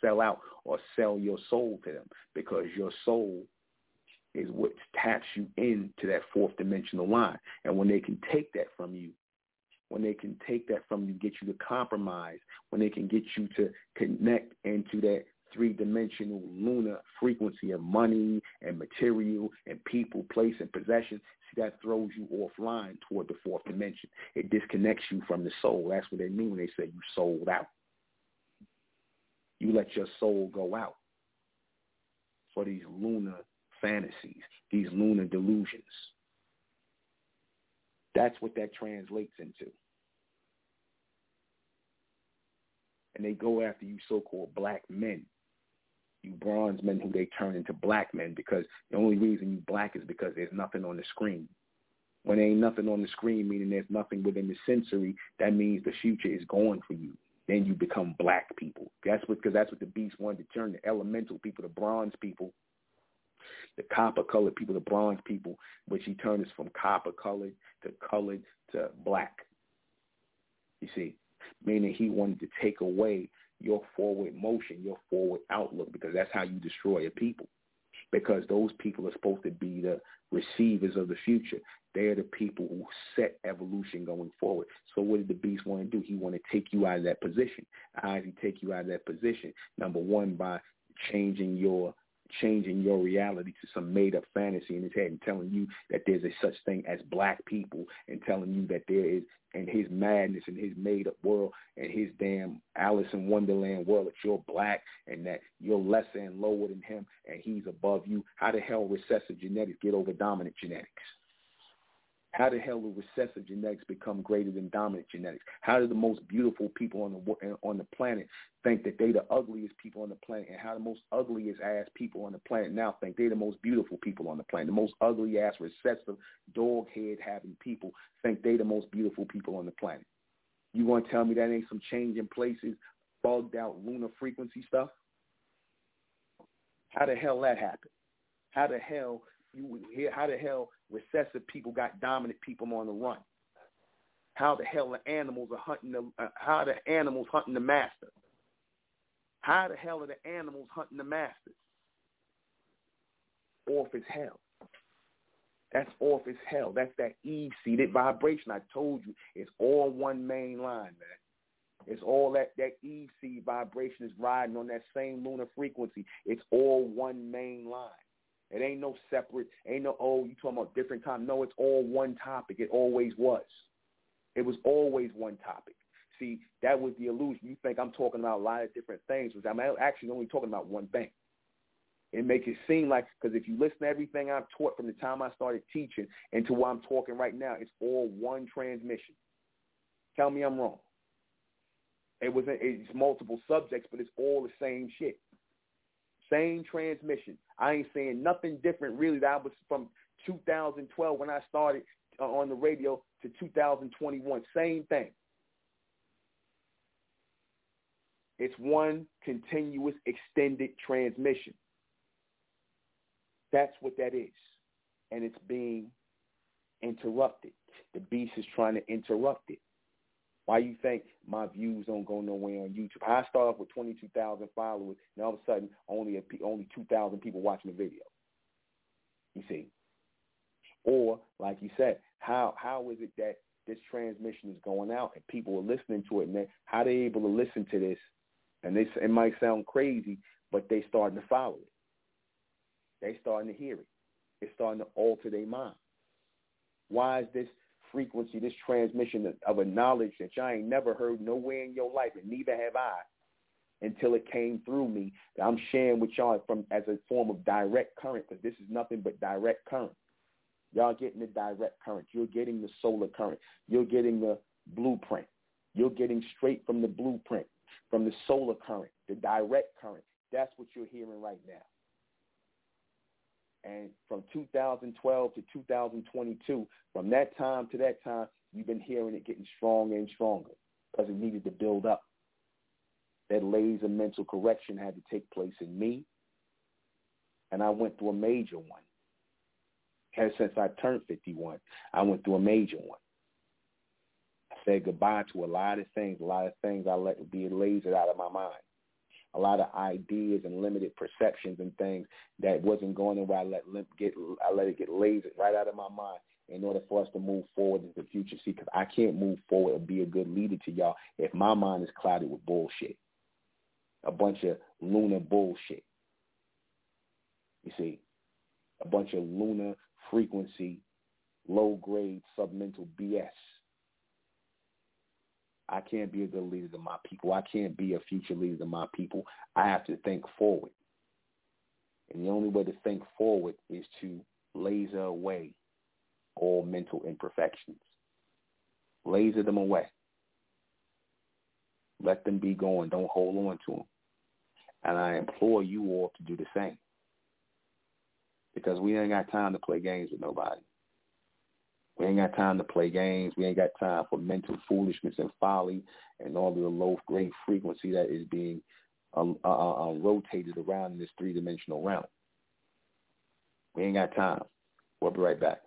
sell out or sell your soul to them because your soul is what taps you into that fourth dimensional line. And when they can take that from you, when they can take that from you, get you to compromise, when they can get you to connect into that three-dimensional lunar frequency of money and material and people, place, and possession, see, that throws you offline toward the fourth dimension. It disconnects you from the soul. That's what they mean when they say you sold out. You let your soul go out for these lunar fantasies, these lunar delusions. That's what that translates into. And they go after you so-called black men, you bronze men who they turn into black men because the only reason you black is because there's nothing on the screen. When there ain't nothing on the screen, meaning there's nothing within the sensory, that means the future is gone for you. Then you become black people. That's what because that's what the beast wanted to turn the elemental people, the bronze people, the copper colored people, the bronze people, which he turned us from copper colored to colored to black. You see, meaning he wanted to take away your forward motion, your forward outlook, because that's how you destroy a people. Because those people are supposed to be the receivers of the future. They're the people who set evolution going forward. So what did the beast want to do? He want to take you out of that position. How did he take you out of that position? Number one, by changing your changing your reality to some made up fantasy in his head and telling you that there's a such thing as black people and telling you that there is and his madness and his made up world and his damn Alice in Wonderland world that you're black and that you're lesser and lower than him and he's above you. How the hell recessive genetics get over dominant genetics? How the hell will recessive genetics become greater than dominant genetics? How do the most beautiful people on the on the planet think that they the ugliest people on the planet, and how the most ugliest ass people on the planet now think they the most beautiful people on the planet? The most ugly ass recessive dog head having people think they the most beautiful people on the planet. You want to tell me that ain't some change in places, bugged out lunar frequency stuff? How the hell that happened? How the hell you hear how the hell recessive people got dominant people on the run? How the hell the animals are hunting the uh, how the animals hunting the master? How the hell are the animals hunting the masters? Off as hell. That's off as hell. That's that Eve seated vibration. I told you it's all one main line, man. It's all that that seed vibration is riding on that same lunar frequency. It's all one main line. It ain't no separate, ain't no, oh, you talking about different time. No, it's all one topic. It always was. It was always one topic. See, that was the illusion. You think I'm talking about a lot of different things, which I'm actually only talking about one thing. It makes it seem like, because if you listen to everything I've taught from the time I started teaching and to what I'm talking right now, it's all one transmission. Tell me I'm wrong. It was it's multiple subjects, but it's all the same shit. Same transmission. I ain't saying nothing different really. That was from 2012 when I started uh, on the radio to 2021. Same thing. It's one continuous extended transmission. That's what that is. And it's being interrupted. The beast is trying to interrupt it. Why you think my views don't go nowhere on YouTube? I start off with 22,000 followers, and all of a sudden only a, only 2,000 people watching the video. You see? Or, like you said, how how is it that this transmission is going out and people are listening to it, and how they able to listen to this? And this it might sound crazy, but they starting to follow it. They starting to hear it. It's starting to alter their mind. Why is this frequency, this transmission of a knowledge that y'all ain't never heard nowhere in your life, and neither have I, until it came through me. That I'm sharing with y'all from as a form of direct current, because this is nothing but direct current. Y'all getting the direct current. You're getting the solar current. You're getting the blueprint. You're getting straight from the blueprint, from the solar current, the direct current. That's what you're hearing right now. And from 2012 to 2022, from that time to that time, you've been hearing it getting stronger and stronger because it needed to build up. That laser mental correction had to take place in me, and I went through a major one. Ever since I turned 51, I went through a major one. I said goodbye to a lot of things, a lot of things I let be lasered out of my mind. A lot of ideas and limited perceptions and things that wasn't going away. I let get I let it get lazy right out of my mind in order for us to move forward into the future. See, because I can't move forward and be a good leader to y'all if my mind is clouded with bullshit, a bunch of lunar bullshit. You see, a bunch of lunar frequency, low grade submental BS. I can't be a good leader to my people. I can't be a future leader to my people. I have to think forward. And the only way to think forward is to laser away all mental imperfections. Laser them away. Let them be going. Don't hold on to them. And I implore you all to do the same. Because we ain't got time to play games with nobody. We ain't got time to play games. We ain't got time for mental foolishness and folly and all of the low grade frequency that is being um, uh, uh, uh, rotated around in this three dimensional realm. We ain't got time. We'll be right back.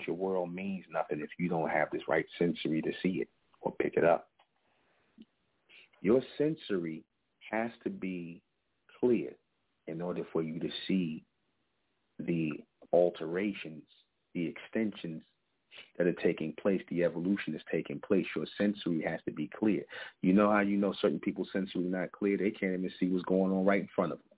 Future world means nothing if you don't have this right sensory to see it or pick it up. Your sensory has to be clear in order for you to see the alterations, the extensions that are taking place, the evolution that's taking place. Your sensory has to be clear. You know how you know certain people's sensory not clear? They can't even see what's going on right in front of them.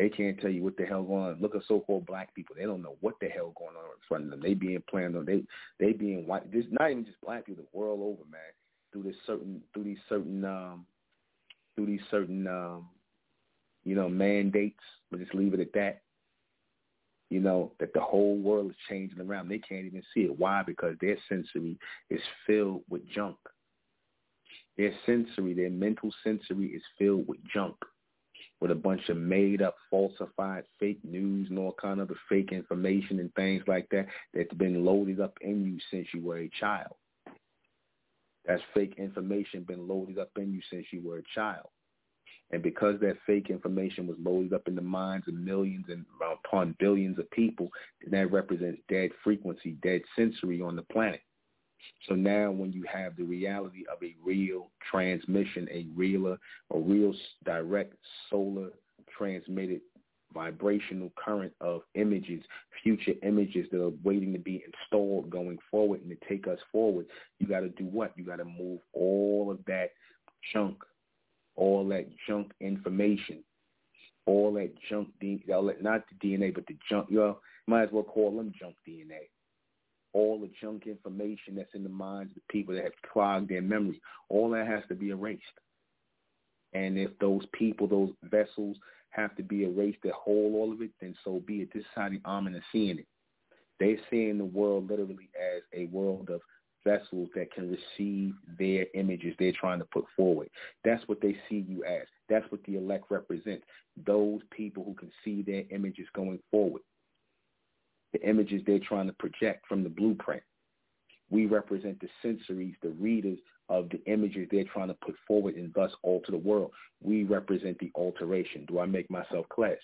They can't tell you what the hell going on. Look at so-called black people. They don't know what the hell going on in front of them. They being planned on. They they being white. This not even just black people. The world over, man. Through this certain through these certain um through these certain um you know mandates. But just leave it at that. You know that the whole world is changing around. They can't even see it. Why? Because their sensory is filled with junk. Their sensory, their mental sensory is filled with junk with a bunch of made up, falsified, fake news and all kind of fake information and things like that that's been loaded up in you since you were a child. That's fake information been loaded up in you since you were a child. And because that fake information was loaded up in the minds of millions and upon billions of people, that represents dead frequency, dead sensory on the planet. So now when you have the reality of a real transmission, a real, a real direct solar transmitted vibrational current of images, future images that are waiting to be installed going forward and to take us forward, you got to do what? You got to move all of that junk, all that junk information, all that junk, not the DNA, but the junk, you know, might as well call them junk DNA all the junk information that's in the minds of the people that have clogged their memory. All that has to be erased. And if those people, those vessels have to be erased to hold all of it, then so be it. This is how the Amen is seeing it. They're seeing the world literally as a world of vessels that can receive their images they're trying to put forward. That's what they see you as. That's what the elect represents. Those people who can see their images going forward the images they're trying to project from the blueprint. We represent the sensories, the readers of the images they're trying to put forward and thus alter the world. We represent the alteration. Do I make myself clear?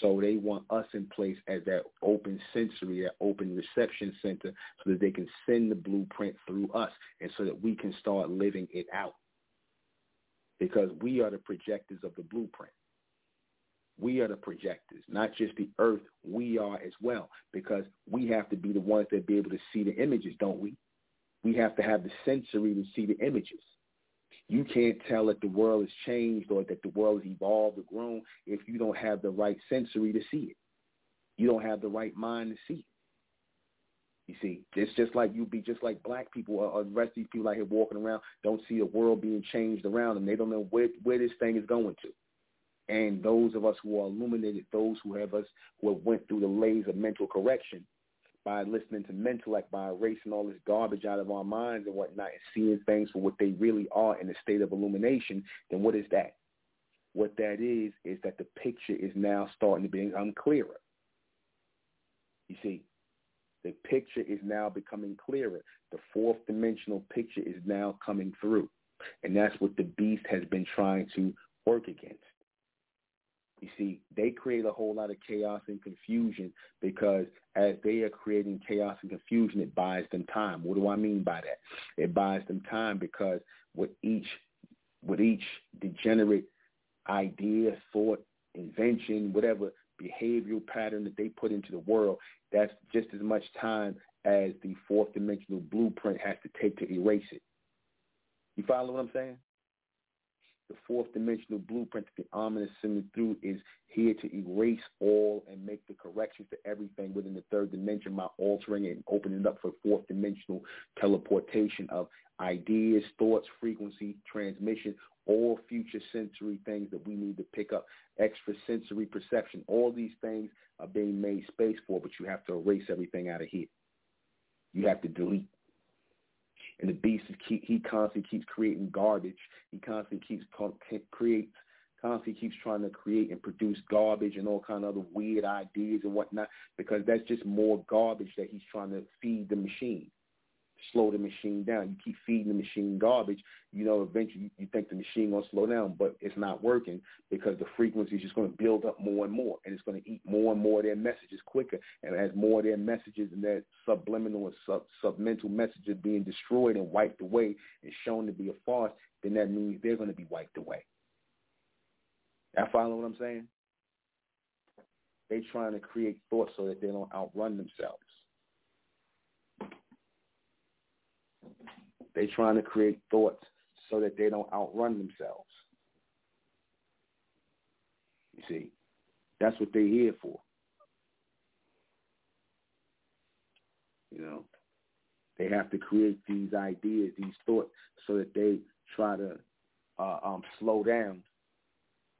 So they want us in place as that open sensory, that open reception center so that they can send the blueprint through us and so that we can start living it out. Because we are the projectors of the blueprint. We are the projectors, not just the earth. We are as well because we have to be the ones that be able to see the images, don't we? We have to have the sensory to see the images. You can't tell that the world has changed or that the world has evolved or grown if you don't have the right sensory to see it. You don't have the right mind to see it. You see, it's just like you be just like black people or, or the rest of these people out here walking around don't see the world being changed around them. They don't know where where this thing is going to and those of us who are illuminated, those who have us who have went through the layers of mental correction by listening to Mentellect, by erasing all this garbage out of our minds and whatnot, and seeing things for what they really are in a state of illumination, then what is that? What that is is that the picture is now starting to become clearer. You see, the picture is now becoming clearer. The fourth dimensional picture is now coming through. And that's what the beast has been trying to work against. You see, they create a whole lot of chaos and confusion because as they are creating chaos and confusion, it buys them time. What do I mean by that? It buys them time because with each with each degenerate idea, thought, invention, whatever behavioral pattern that they put into the world, that's just as much time as the fourth dimensional blueprint has to take to erase it. You follow what I'm saying? The fourth dimensional blueprint that the Amen is sending through is here to erase all and make the corrections to everything within the third dimension by altering it and opening it up for fourth dimensional teleportation of ideas, thoughts, frequency, transmission, all future sensory things that we need to pick up, extra sensory perception. All these things are being made space for, but you have to erase everything out of here. You have to delete. And the beast is keep, he constantly keeps creating garbage. He constantly keeps creates constantly keeps trying to create and produce garbage and all kind of other weird ideas and whatnot because that's just more garbage that he's trying to feed the machine slow the machine down. You keep feeding the machine garbage, you know, eventually you think the machine to slow down, but it's not working because the frequency is just going to build up more and more, and it's to eat more and more of their messages quicker. And as more of their messages and their subliminal and sub, submental messages being destroyed and wiped away and shown to be a farce, then that means they're to be wiped away. I follow what I'm saying? They're trying to create thoughts so that they don't outrun themselves. They're trying to create thoughts so that they don't outrun themselves. You see, that's what they're here for. You know, they have to create these ideas, these thoughts, so that they try to uh, um, slow down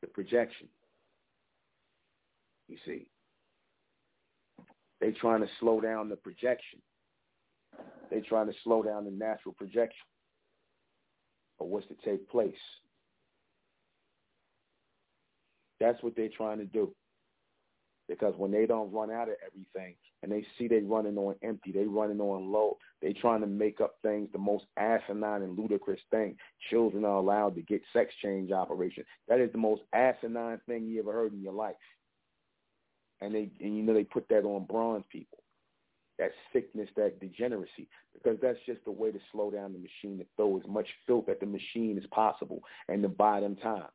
the projection. You see, they're trying to slow down the projection. They're trying to slow down the natural projection of what's to take place. That's what they're trying to do. Because when they don't run out of everything and they see they running on empty, they running on low, they trying to make up things, the most asinine and ludicrous thing. Children are allowed to get sex change operation. That is the most asinine thing you ever heard in your life. And they and you know they put that on bronze people that sickness, that degeneracy, because that's just a way to slow down the machine to throw as much filth at the machine as possible and to buy them time.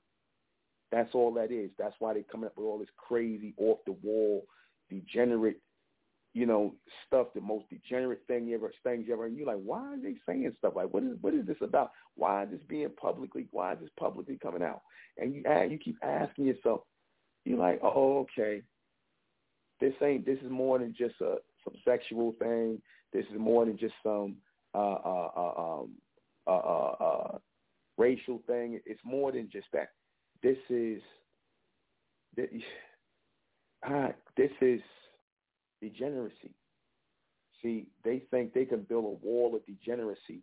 That's all that is. That's why they're coming up with all this crazy, off the wall, degenerate, you know, stuff. The most degenerate thing you ever, things you ever. And you're like, why are they saying stuff like, what is, what is this about? Why is this being publicly? Why is this publicly coming out? And you, you keep asking yourself, you're like, oh, okay. This ain't. This is more than just a some sexual thing. This is more than just some uh, uh, uh, um, uh, uh, uh, racial thing. It's more than just that. This is this, (sighs) uh, this is degeneracy. See, they think they can build a wall of degeneracy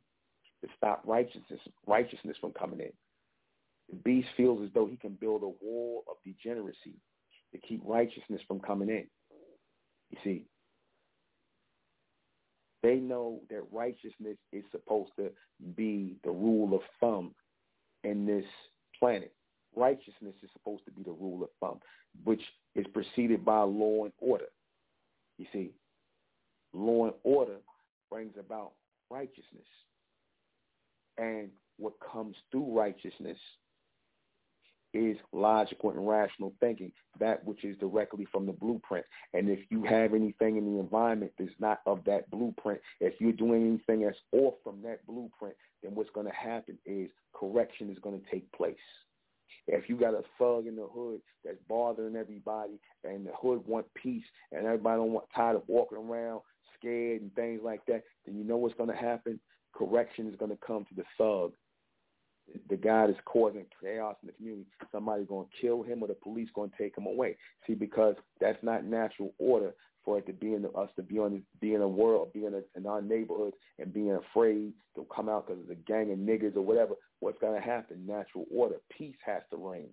to stop righteousness righteousness from coming in. The beast feels as though he can build a wall of degeneracy to keep righteousness from coming in. You see, they know that righteousness is supposed to be the rule of thumb in this planet. Righteousness is supposed to be the rule of thumb, which is preceded by law and order. You see, law and order brings about righteousness. And what comes through righteousness is logical and rational thinking, that which is directly from the blueprint. And if you have anything in the environment that's not of that blueprint, if you're doing anything that's off from that blueprint, then what's going to happen is correction is going to take place. If you got a thug in the hood that's bothering everybody and the hood want peace and everybody don't want tired of walking around scared and things like that, then you know what's going to happen? Correction is going to come to the thug the guy that's causing chaos in the community, somebody's going to kill him or the police going to take him away. See, because that's not natural order for it to be in the, us to be on be in a world, be in, a, in our neighborhood and being afraid to come out because of a gang of niggas or whatever. What's going to happen? Natural order. Peace has to reign.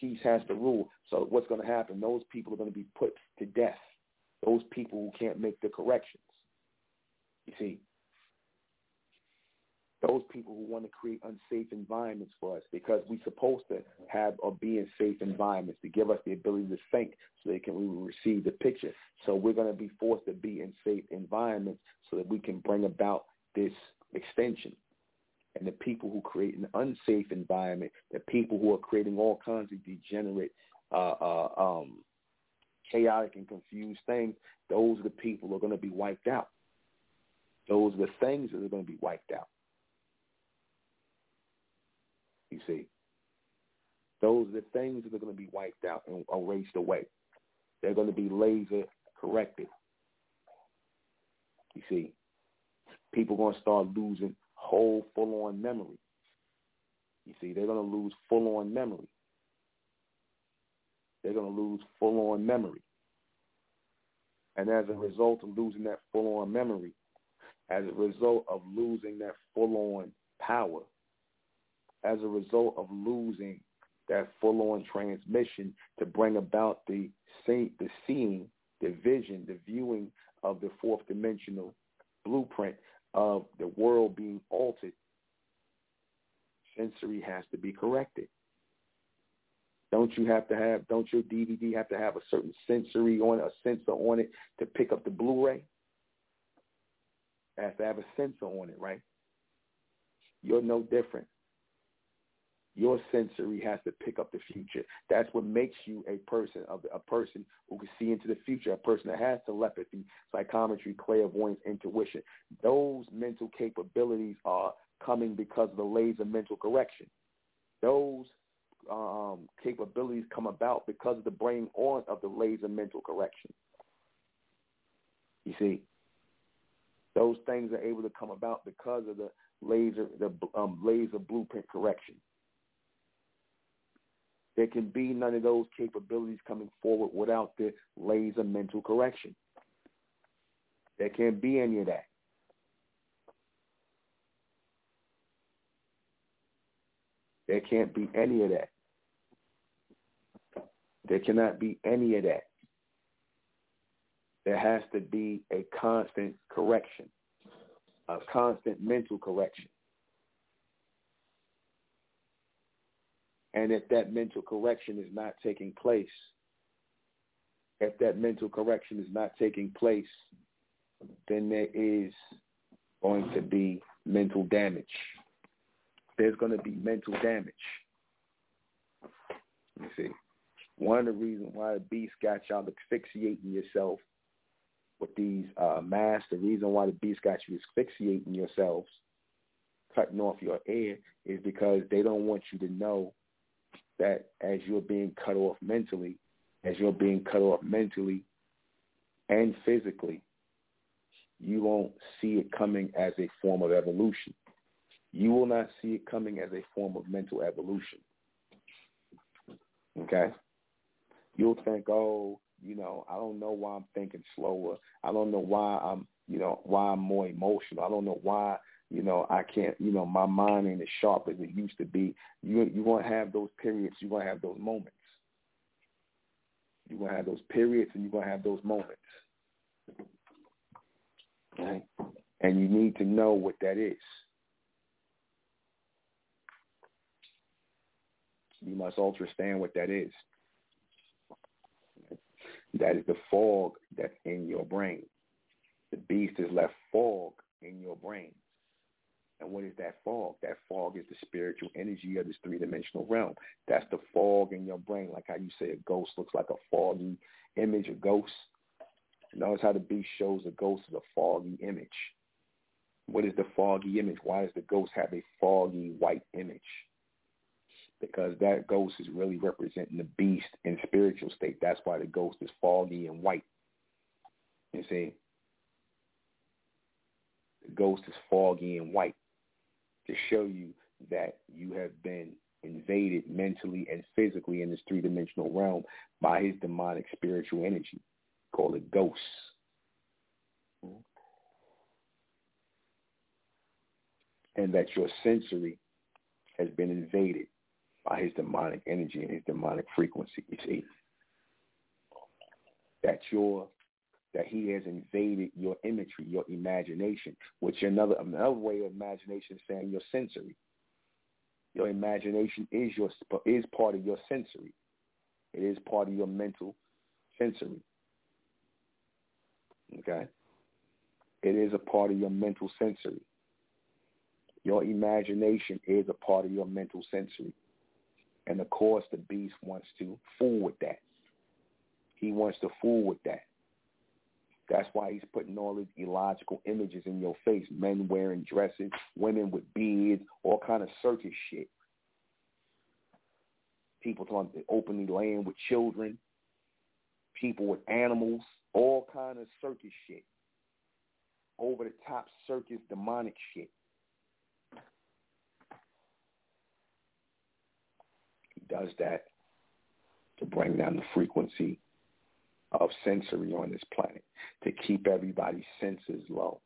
Peace has to rule. So what's going to happen? Those people are going to be put to death. Those people who can't make the corrections. You see, those people who want to create unsafe environments for us because we're supposed to have or be in safe environments to give us the ability to think so they can receive the picture. So we're going to be forced to be in safe environments so that we can bring about this extension. And the people who create an unsafe environment, the people who are creating all kinds of degenerate, uh, uh, um, chaotic and confused things, those are the people who are going to be wiped out. Those are the things that are going to be wiped out. You see, those are the things that are going to be wiped out and erased away. They're going to be laser corrected. You see, people are going to start losing whole full-on memory. You see, they're going to lose full-on memory. They're going to lose full-on memory. And as a result of losing that full-on memory, as a result of losing that full-on power, as a result of losing that full-on transmission to bring about the see, the seeing, the vision, the viewing of the fourth dimensional blueprint of the world being altered, sensory has to be corrected. Don't you have to have, don't your DVD have to have a certain sensory on a sensor on it to pick up the Blu-ray? It has to have a sensor on it, right? You're no different. Your sensory has to pick up the future. That's what makes you a person, a person who can see into the future, a person that has telepathy, psychometry, clairvoyance, intuition. Those mental capabilities are coming because of the laser mental correction. Those um, capabilities come about because of the brain on of the laser mental correction. You see, those things are able to come about because of the laser the um, laser blueprint correction. There can be none of those capabilities coming forward without the laser mental correction. There can't be any of that. There can't be any of that. There cannot be any of that. There has to be a constant correction, a constant mental correction. And if that mental correction is not taking place, if that mental correction is not taking place, then there is going to be mental damage. There's going to be mental damage. You see, one of the reasons why the beast got y'all asphyxiating yourself with these uh, masks, the reason why the beast got you asphyxiating yourselves, cutting off your air, is because they don't want you to know that as you're being cut off mentally, as you're being cut off mentally and physically, you won't see it coming as a form of evolution. You will not see it coming as a form of mental evolution. Okay? You'll think, oh, you know, I don't know why I'm thinking slower. I don't know why I'm, you know, why I'm more emotional. I don't know why you know, I can't, you know, my mind ain't as sharp as it used to be. You you're gonna have those periods, you're gonna have those moments. You're gonna have those periods and you're gonna have those moments. Okay? And you need to know what that is. You must understand what that is. That is the fog that's in your brain. The beast has left fog in your brain. And what is that fog? That fog is the spiritual energy of this three-dimensional realm. That's the fog in your brain, like how you say a ghost looks like a foggy image, a ghost. Notice how the beast shows a ghost as a foggy image. What is the foggy image? Why does the ghost have a foggy white image? Because that ghost is really representing the beast in spiritual state. That's why the ghost is foggy and white. You see? The ghost is foggy and white to show you that you have been invaded mentally and physically in this three-dimensional realm by his demonic spiritual energy. Call it ghosts. And that your sensory has been invaded by his demonic energy and his demonic frequency. You see, that your that he has invaded your imagery, your imagination, which another another way of imagination saying your sensory. Your imagination is your is part of your sensory. It is part of your mental sensory. Okay? It is a part of your mental sensory. Your imagination is a part of your mental sensory. And of course the beast wants to fool with that. He wants to fool with that. That's why he's putting all these illogical images in your face. Men wearing dresses, women with beards, all kind of circus shit. People talking openly laying with children, people with animals, all kind of circus shit. Over the top circus demonic shit. He does that to bring down the frequency of sensory on this planet to keep everybody's senses low.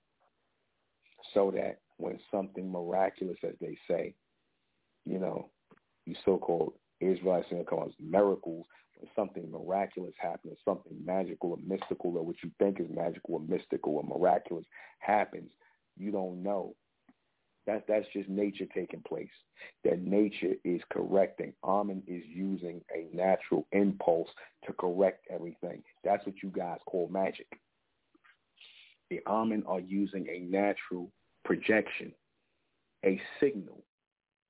so that when something miraculous, as they say, you know, you so-called Israelites and cause miracles, when something miraculous happens, something magical or mystical or what you think is magical or mystical or miraculous happens, you don't know. That, that's just nature taking place. That nature is correcting. Amen is using a natural impulse to correct everything. That's what you guys call magic. The Amen are using a natural projection, a signal,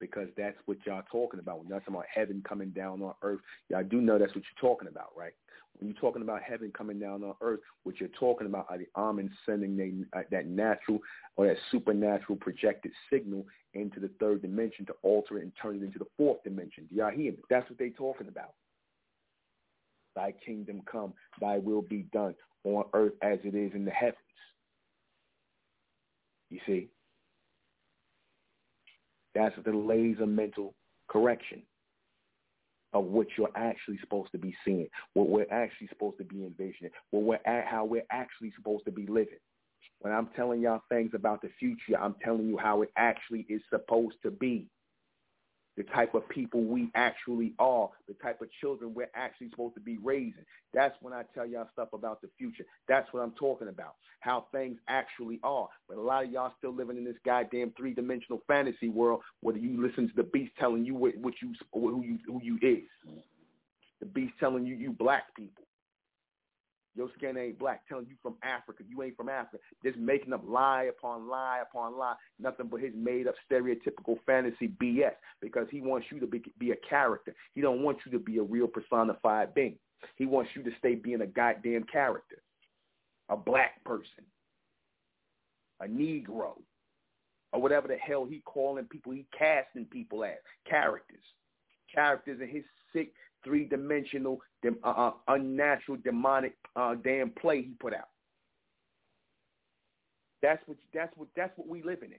because that's what y'all talking about. When y'all talking about heaven coming down on earth, y'all do know that's what you're talking about, right? When you're talking about heaven coming down on earth, what you're talking about are the Amen sending they, uh, that natural or that supernatural projected signal into the third dimension to alter it and turn it into the fourth dimension. Do y'all hear me? That's what they're talking about. Thy kingdom come, thy will be done on earth as it is in the heavens. You see? That's the laser mental correction of what you're actually supposed to be seeing, what we're actually supposed to be envisioning, what we're at, how we're actually supposed to be living. When I'm telling y'all things about the future, I'm telling you how it actually is supposed to be the type of people we actually are, the type of children we're actually supposed to be raising. That's when I tell y'all stuff about the future. That's what I'm talking about, how things actually are. But a lot of y'all still living in this goddamn three-dimensional fantasy world where you listen to the beast telling you what, you who you who you is. The beast telling you you black people. Your skin ain't black, telling you from Africa. You ain't from Africa. Just making up lie upon lie upon lie. Nothing but his made up stereotypical fantasy BS because he wants you to be, be a character. He don't want you to be a real personified being. He wants you to stay being a goddamn character. A black person. A Negro. Or whatever the hell he calling people, he casting people as. Characters. Characters in his sick three-dimensional, uh, uh, unnatural, demonic uh, damn play he put out. That's what that's what that's what we living in.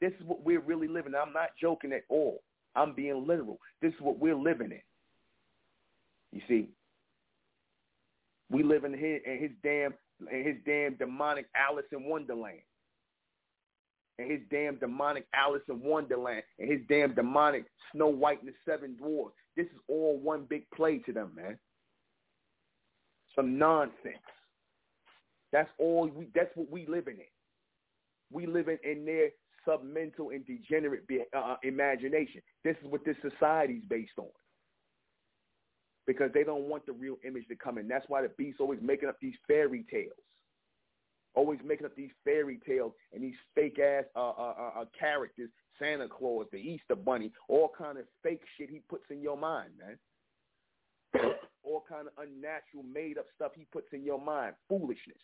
This is what we're really living. In. I'm not joking at all. I'm being literal. This is what we're living in. You see, we live in his, in his damn in his damn demonic Alice in Wonderland and his damn demonic Alice in Wonderland and his damn demonic Snow White and the Seven Dwarfs. This is all one big play to them, man. Some nonsense. That's all. We, that's what we living in. We living in their submental and degenerate uh, uh, imagination. This is what this society's based on. Because they don't want the real image to come in. That's why the beast's always making up these fairy tales always making up these fairy tales and these fake ass uh, uh, uh, uh, characters, Santa Claus, the Easter Bunny, all kind of fake shit he puts in your mind, man. (coughs) all kind of unnatural, made up stuff he puts in your mind, foolishness.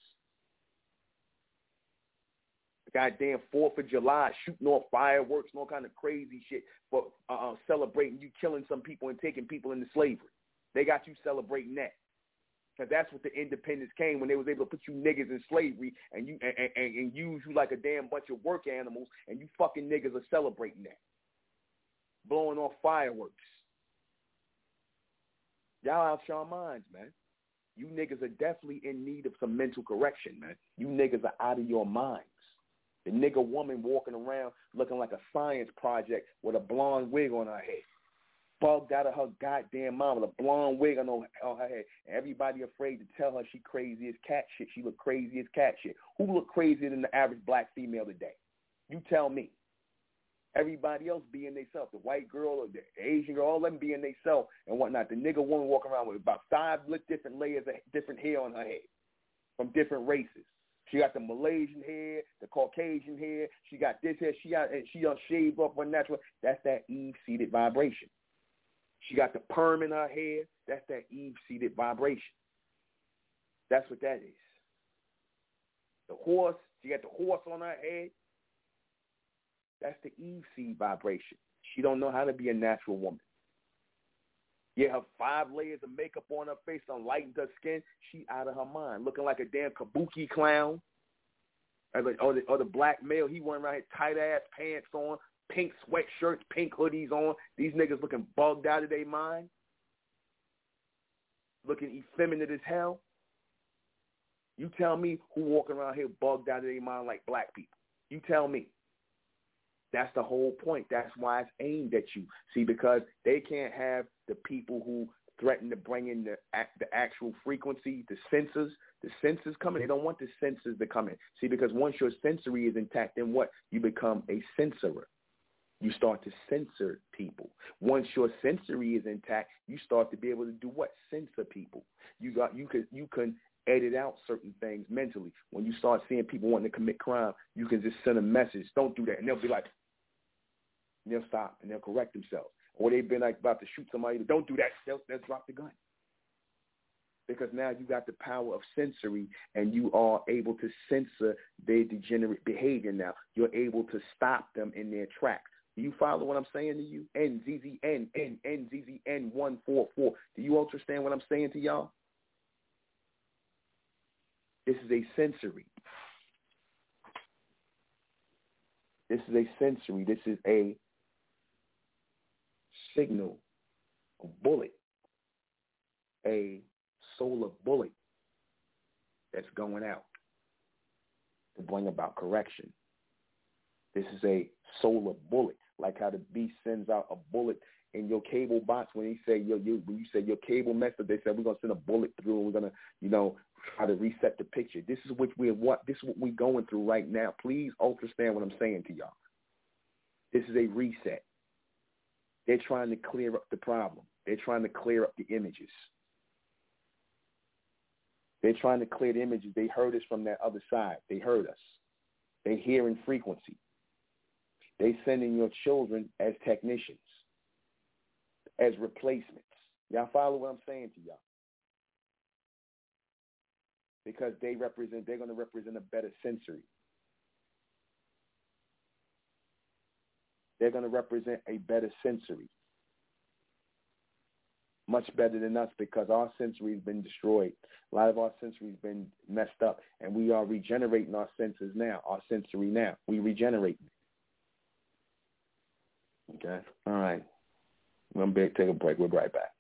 Goddamn Fourth of July, shooting off fireworks and all kind of crazy shit for uh, uh, celebrating you killing some people and taking people into slavery. They got you celebrating that. Because that's what the independence came when they was able to put you niggas in slavery and you and, and, and use you like a damn bunch of work animals and you fucking niggas are celebrating that. Blowing off fireworks. Y'all out your minds, man. You niggas are definitely in need of some mental correction, man. You niggas are out of your minds. The nigga woman walking around looking like a science project with a blonde wig on her head bugged out of her goddamn mind with a blonde wig on her, head. And everybody afraid to tell her she crazy as cat shit. She look crazy as cat shit. Who look crazier than the average black female today? You tell me. Everybody else being themselves. The white girl or the Asian girl, all them being themselves and whatnot. The nigga woman walking around with about five different layers of different hair on her head from different races. She got the Malaysian hair, the Caucasian hair. She got this hair. She got and she done shaved up unnatural. That's that Eve seated vibration. She got the perm in her hair. That's that Eve-seated vibration. That's what that is. The horse, she got the horse on her head. That's the Eve seed vibration. She don't know how to be a natural woman. Yeah, her five layers of makeup on her face don't lighten her skin. She out of her mind, looking like a damn kabuki clown. Or the, or the, black male, he wearing around tight ass pants on, pink sweatshirts, pink hoodies on. These niggas looking bugged out of their mind. Looking effeminate as hell. You tell me who walking around here bugged out of their mind like black people. You tell me. That's the whole point. That's why it's aimed at you. See, because they can't have the people who threaten to bring in the the actual frequency, the sensors, the sensors coming. They don't want the sensors to come in. See, because once your sensory is intact, then what? You become a censorer. You start to censor people. Once your sensory is intact, you start to be able to do what? Censor people. You got you can you can edit out certain things mentally. When you start seeing people wanting to commit crime, you can just send a message. Don't do that, and they'll be like, they'll stop and they'll correct themselves. Or they've been like about to shoot somebody, don't do that. They'll, they'll drop the gun because now you got the power of sensory and you are able to censor their degenerate behavior now. You're able to stop them in their tracks. You follow what I'm saying to you? NZZN, N, NZZN 144. Do you understand what I'm saying to y'all? This is a sensory. This is a sensory. This is a signal, a bullet, a solar bullet that's going out to bring about correction. This is a solar bullet, like how the beast sends out a bullet in your cable box when he say yo, you when you say your cable messed up, they said we're gonna send a bullet through and we're gonna, you know, try to reset the picture. This is what we're what this is what we're going through right now. Please understand what I'm saying to y'all. This is a reset. They're trying to clear up the problem. They're trying to clear up the images. They're trying to clear the images. They heard us from that other side. They heard us. They hear in frequency. They sending your children as technicians, as replacements. Y'all follow what I'm saying to y'all? Because they represent, they're going to represent a better sensory. They're going to represent a better sensory. Much better than us because our sensory has been destroyed. A lot of our sensory has been messed up, and we are regenerating our senses now, our sensory now. We regenerate. Okay. All right. We're going to take a break. We'll be right back.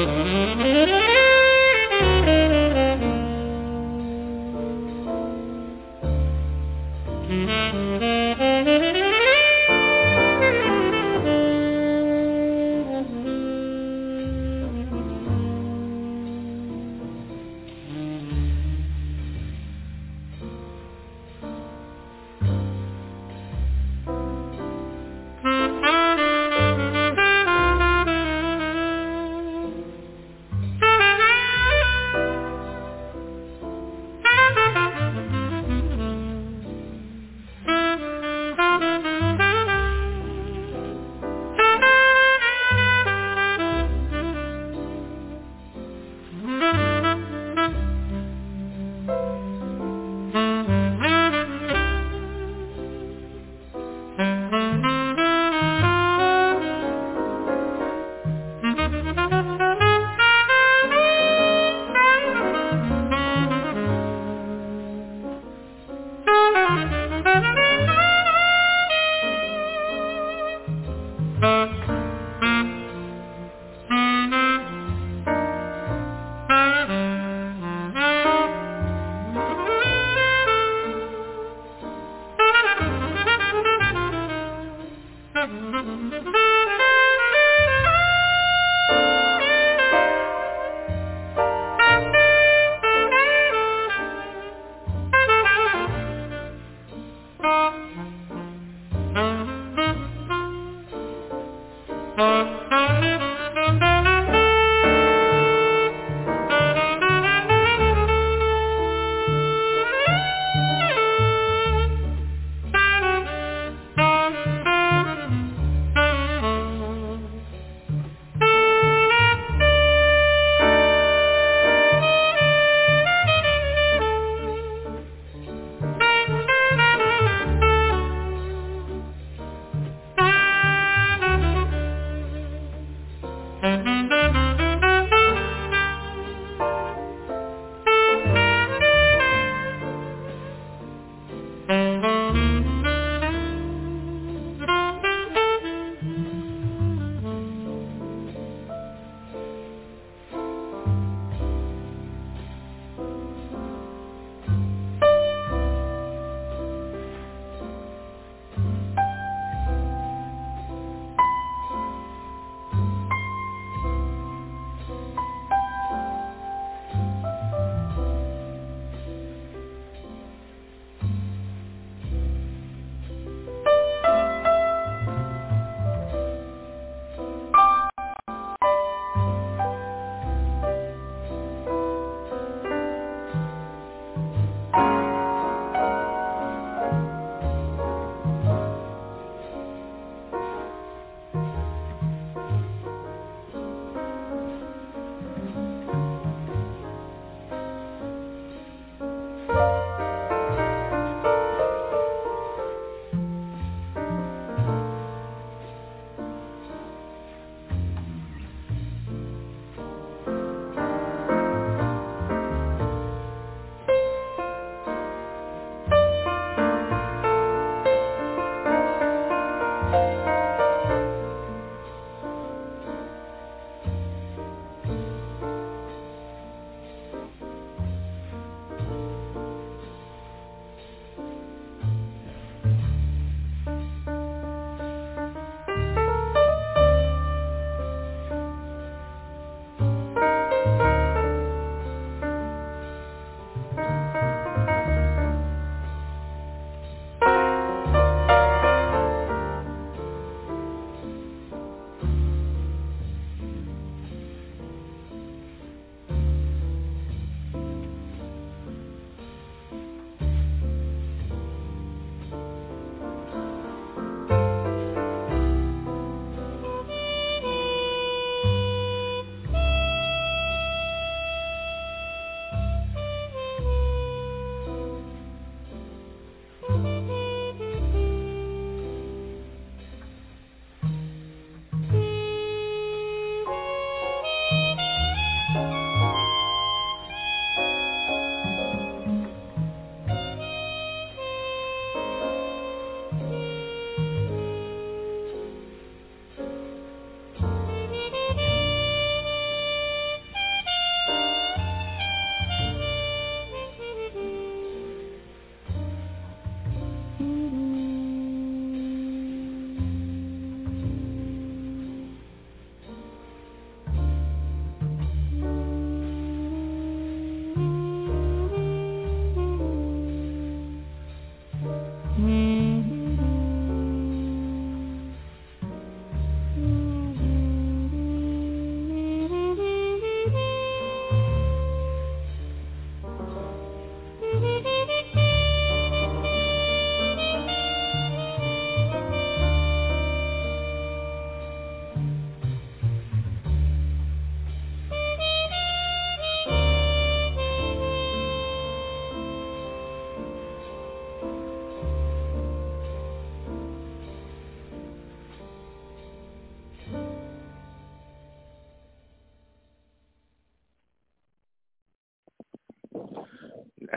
Mm-hmm.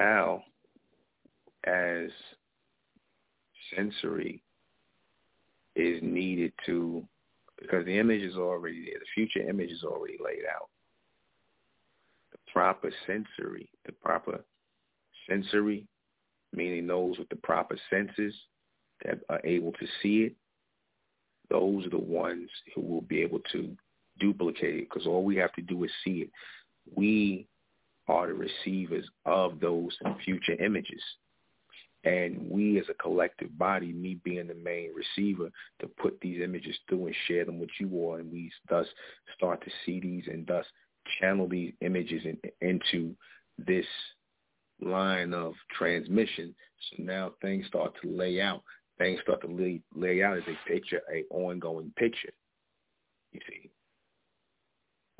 Now, as sensory is needed to, because the image is already there, the future image is already laid out. The proper sensory, the proper sensory, meaning those with the proper senses that are able to see it, those are the ones who will be able to duplicate it because all we have to do is see it. We are the receivers of those future images. And we as a collective body, me being the main receiver, to put these images through and share them with you all, and we thus start to see these and thus channel these images in, into this line of transmission. So now things start to lay out. Things start to lay, lay out as a picture, a ongoing picture. You see,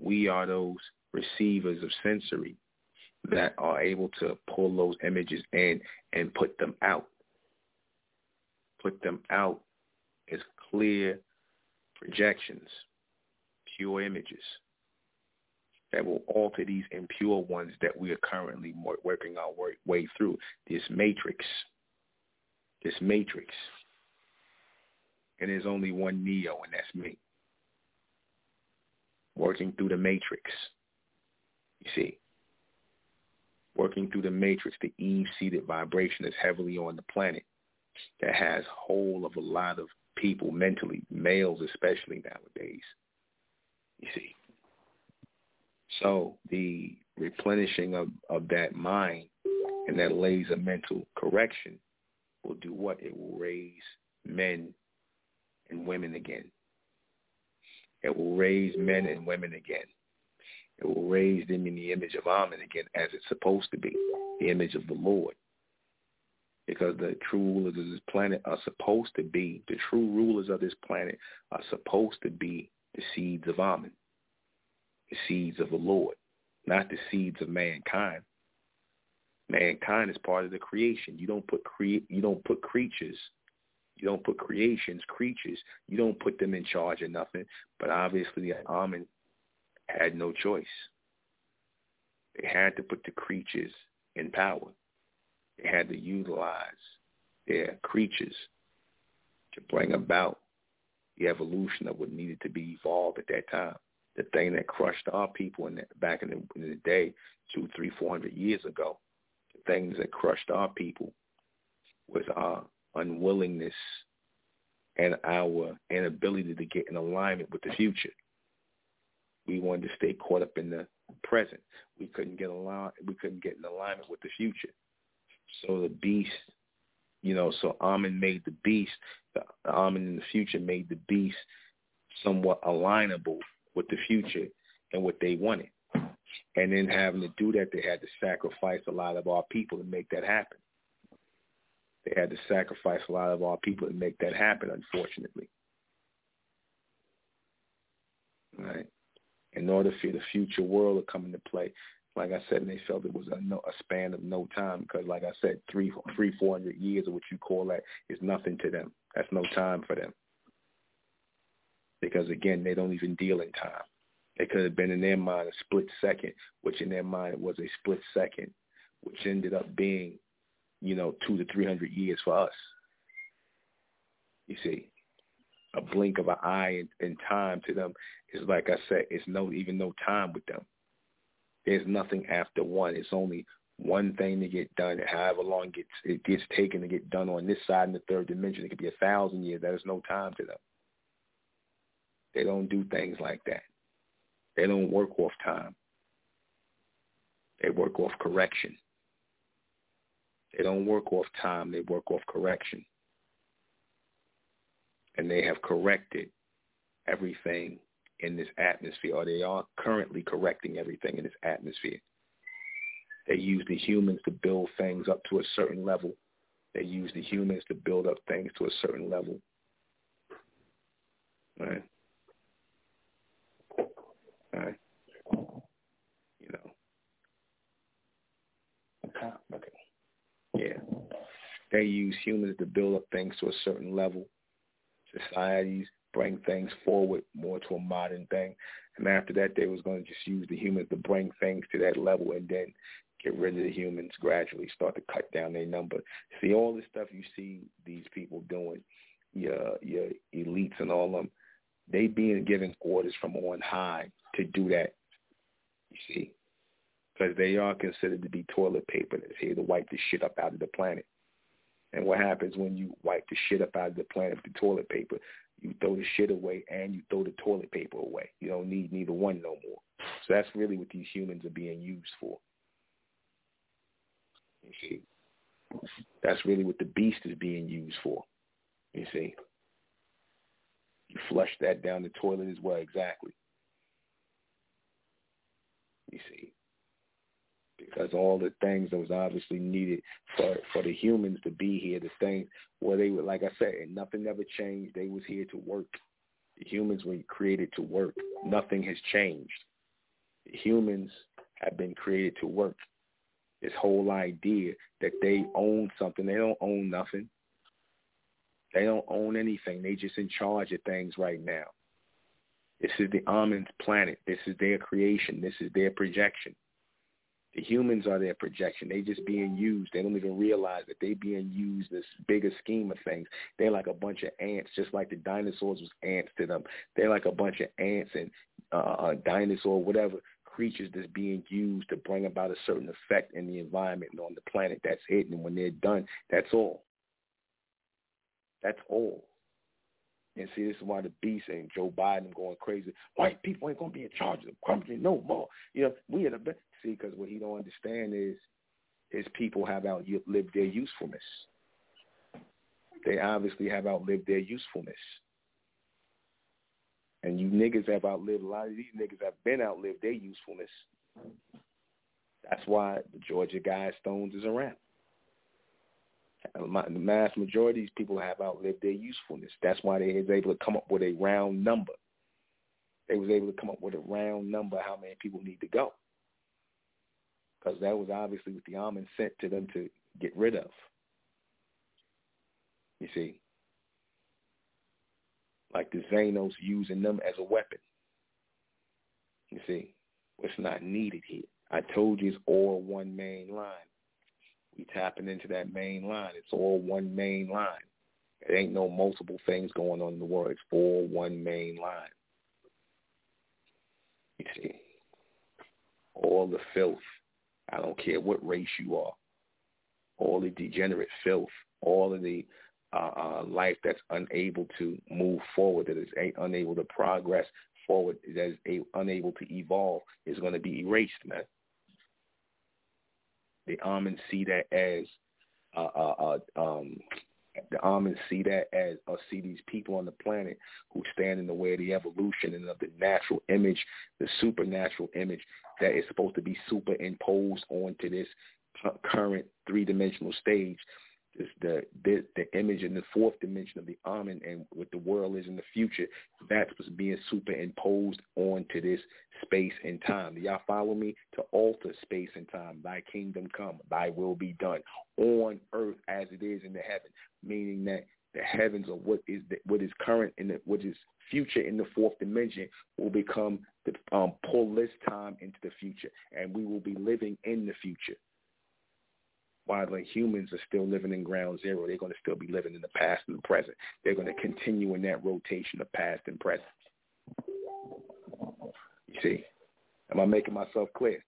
we are those receivers of sensory that are able to pull those images in and put them out. Put them out as clear projections, pure images that will alter these impure ones that we are currently working our way through. This matrix, this matrix. And there's only one Neo, and that's me. Working through the matrix. You see, working through the matrix, the Eve-seated vibration is heavily on the planet that has whole of a lot of people mentally, males especially nowadays. You see. So the replenishing of, of that mind and that laser mental correction will do what? It will raise men and women again. It will raise men and women again. It will raise them in the image of Amen again as it's supposed to be, the image of the Lord. Because the true rulers of this planet are supposed to be, the true rulers of this planet are supposed to be the seeds of Amen the seeds of the Lord, not the seeds of mankind. Mankind is part of the creation. You don't put cre- you don't put creatures, you don't put creations, creatures, you don't put them in charge of nothing. But obviously the Amen had no choice. They had to put the creatures in power. They had to utilize their creatures to bring about the evolution of what needed to be evolved at that time the thing that crushed our people in the, back in the, in the day, two, three, four hundred years ago, the things that crushed our people was our unwillingness and our inability to get in alignment with the future. We wanted to stay caught up in the present. We couldn't get along. We couldn't get in alignment with the future. So the beast, you know, so Amen made the beast. The Amen in the future made the beast somewhat alignable with the future and what they wanted. And then having to do that, they had to sacrifice a lot of our people to make that happen. They had to sacrifice a lot of our people to make that happen, unfortunately. Right? In order for the future world to come into play, like I said, and they felt it was a, no, a span of no time because, like I said, three, three, four hundred years of what you call that is nothing to them. That's no time for them because again, they don't even deal in time. It could have been in their mind a split second, which in their mind was a split second, which ended up being, you know, two to three hundred years for us. You see, a blink of an eye in, in time to them is like I said, it's no even no time with them. There's nothing after one. It's only one thing to get done. However long it gets it gets taken to get done on this side in the third dimension, it could be a thousand years. That is no time to them. They don't do things like that. They don't work off time. They work off correction. They don't work off time. They work off correction. And they have corrected everything in this atmosphere, or they are currently correcting everything in this atmosphere. They use the humans to build things up to a certain level. They use the humans to build up things to a certain level. Right? Right. You know. Okay. Yeah. They use humans to build up things to a certain level. Societies bring things forward more to a modern thing. And after that, they was going to just use the humans to bring things to that level and then get rid of the humans gradually, start to cut down their number. See all the stuff you see these people doing, your your elites and all of them, they being given orders from on high to do that. You see, because they are considered to be toilet paper that's here to wipe the shit up out of the planet. And what happens when you wipe the shit up out of the planet with the toilet paper? You throw the shit away and you throw the toilet paper away. You don't need neither one no more. So that's really what these humans are being used for. You see? That's really what the beast is being used for. You see? You flush that down the toilet as well, exactly. You see? Because all the things that was obviously needed for for the humans to be here, the things where they were, like I said, nothing ever changed. They was here to work. The humans were created to work. Nothing has changed. The humans have been created to work this whole idea that they own something. They don't own nothing. They don't own anything. They just in charge of things right now. This is the Amun's planet. This is their creation. This is their projection. The humans are their projection. They just being used. They don't even realize that they being used this bigger scheme of things. They're like a bunch of ants, just like the dinosaurs was ants to them. They're like a bunch of ants and uh, dinosaur, whatever creatures that's being used to bring about a certain effect in the environment and on the planet. That's it. And when they're done, that's all. That's all. And see, this is why the beast and Joe Biden going crazy. White people ain't gonna be in charge of the country no more. You know, we are the best. See, because what he don't understand is his people have outlived their usefulness. They obviously have outlived their usefulness. And you niggas have outlived, a lot of these niggas have been outlived their usefulness. That's why the Georgia guy Guidestones is around. The mass majority of these people have outlived their usefulness. That's why they was able to come up with a round number. They was able to come up with a round number how many people need to go. Because that was obviously what the Amun sent to them to get rid of. You see? like the Zanos using them as a weapon. You see, what's not needed here. I told you it's all one main line. We tapping into that main line. It's all one main line. It ain't no multiple things going on in the world. It's all one main line. You see, all the filth. I don't care what race you are. All the degenerate filth. All of the uh, uh, life that's unable to move forward, that is a, unable to progress forward, that is a, unable to evolve, is going to be erased, man. The Amens see that as uh, uh, uh, um, the Amens see that as or see these people on the planet who stand in the way of the evolution and of the natural image, the supernatural image that is supposed to be superimposed onto this current three-dimensional stage this, the, the the image in the fourth dimension of the Amen and what the world is in the future, that's what's being superimposed onto this space and time. Do y'all follow me? To alter space and time. Thy kingdom come, thy will be done on earth as it is in the heaven. Meaning that the heavens or what is the, what is current and what is future in the fourth dimension will become the um, pull this time into the future, and we will be living in the future while the humans are still living in ground zero, they're going to still be living in the past and the present. They're going to continue in that rotation of past and present. You see, am I making myself clear?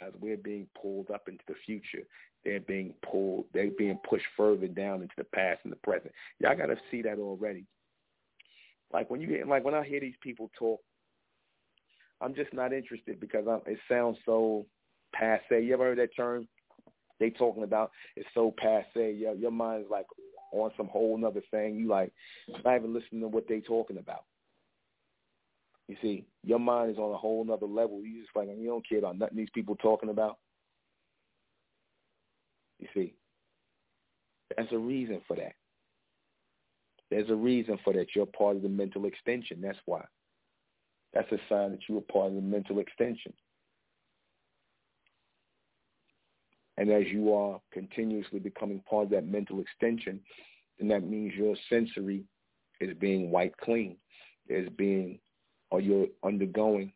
As we're being pulled up into the future, they're being pulled, they're being pushed further down into the past and the present. Y'all got to see that already. Like when you get, like when I hear these people talk, I'm just not interested because I'm, it sounds so passe. You ever heard that term? They talking about is so passe. Your your mind is like on some whole nother thing. You like not even listening to what they talking about. You see, your mind is on a whole nother level. You just like you don't care about nothing these people talking about. You see, there's a reason for that. There's a reason for that. You're part of the mental extension. That's why. That's a sign that you're part of the mental extension. And as you are continuously becoming part of that mental extension, then that means your sensory is being wiped clean, is being, or you're undergoing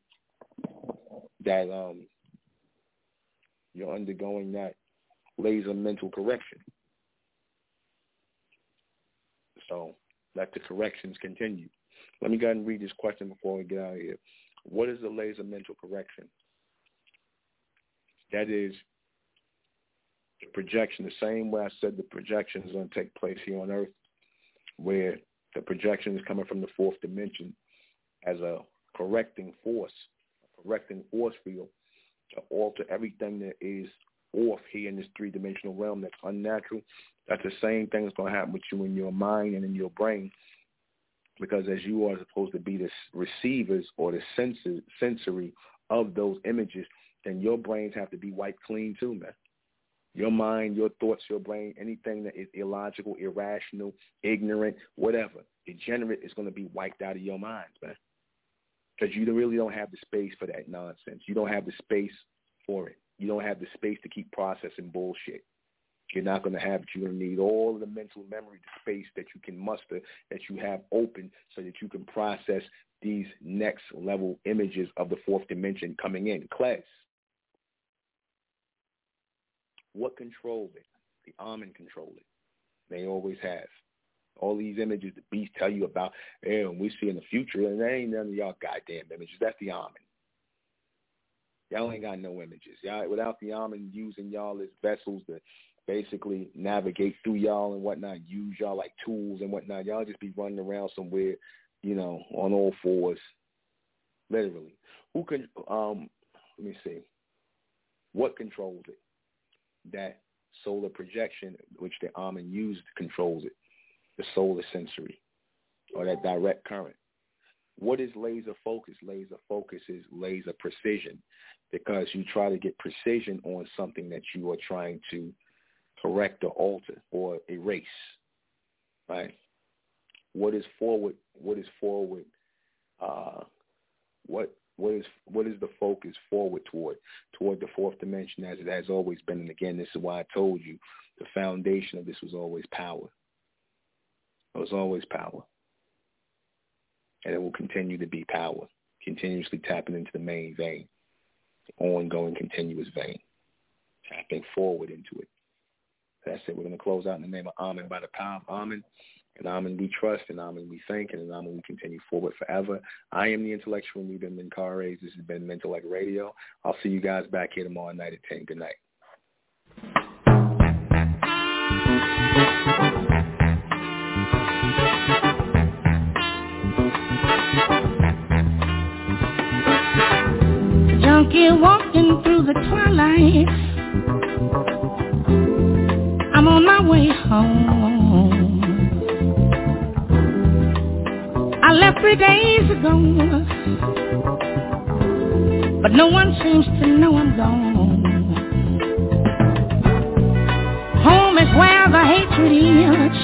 that um You're undergoing that laser mental correction. So let the corrections continue. Let me go ahead and read this question before we get out of here. What is the laser mental correction? That is the projection, the same way I said the projection is going to take place here on Earth, where the projection is coming from the fourth dimension as a correcting force, a correcting force field to alter everything that is off here in this three-dimensional realm that's unnatural. That's the same thing that's going to happen with you in your mind and in your brain because as you are supposed to be the receivers or the sensor, sensory of those images, then your brains have to be wiped clean too, man. Your mind, your thoughts, your brain, anything that is illogical, irrational, ignorant, whatever, degenerate is going to be wiped out of your minds, man. Because you really don't have the space for that nonsense. You don't have the space for it. You don't have the space to keep processing bullshit. You're not going to have it. You're going to need all the mental memory, the space that you can muster, that you have open so that you can process these next level images of the fourth dimension coming in. Class. What controls it? The Amen control it. They always have. All these images the beast tell you about, and we see in the future, and that ain't none of y'all goddamn images. That's the Amen. Y'all ain't got no images. Y'all without the Amen using y'all as vessels to basically navigate through y'all and whatnot, use y'all like tools and whatnot. Y'all just be running around somewhere, you know, on all fours, literally. Who can? Um, let me see. What controls it? That solar projection, which the Amen used, controls it. The solar sensory, or that direct current. What is laser focus? Laser focus is laser precision because you try to get precision on something that you are trying to correct or alter or erase. Right? What is forward? What is forward? Uh, what what is what is the focus forward toward toward the fourth dimension as it has always been? And again, this is why I told you the foundation of this was always power. It was always power, and it will continue to be power, continuously tapping into the main vein, ongoing, continuous vein, tapping forward into it. That's it. We're going to close out in the name of Amen by the power of Amen. And I'm Amen we trust, and I'm Amen we thank, and I'm Amen we continue forward forever. I am the intellectual leader, Menkarayzz. This has been Mentellect Radio. I'll see you guys back here tomorrow night at 10. Good night. Junkie walking through the twilight I'm on my way home. Left three days ago, but no one seems to know I'm gone. Home is where the hatred is.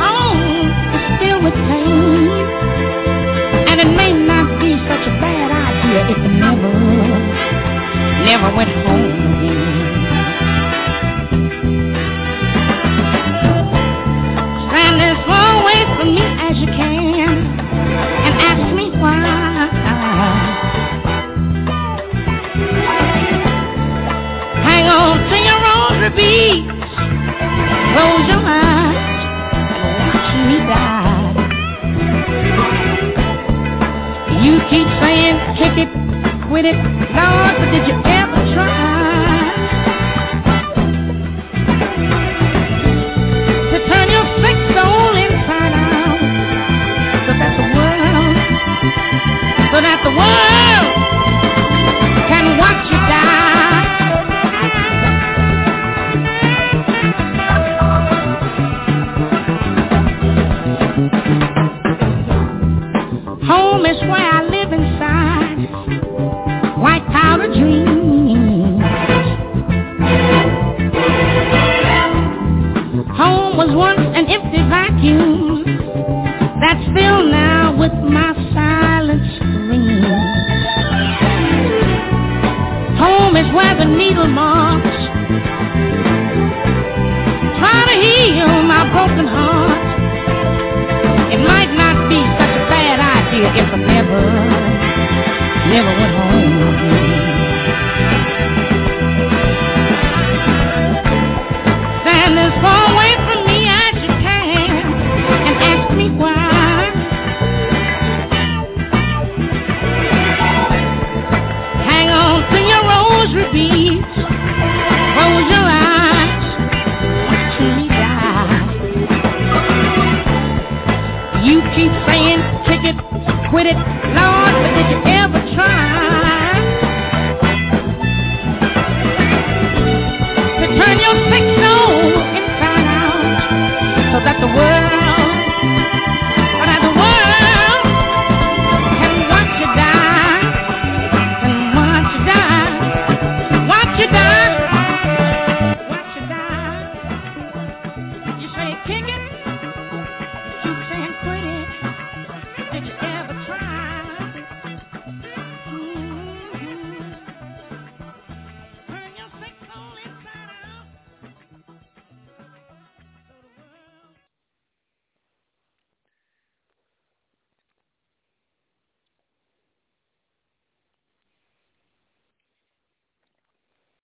Home is filled with pain, and it may not be such a bad idea if you never, never went home again. Beads, close your eyes and watch me die. You keep saying kick it, quit it, Lord, but did you ever try? To turn your sick soul inside out. So that the world, so that the world can watch you die.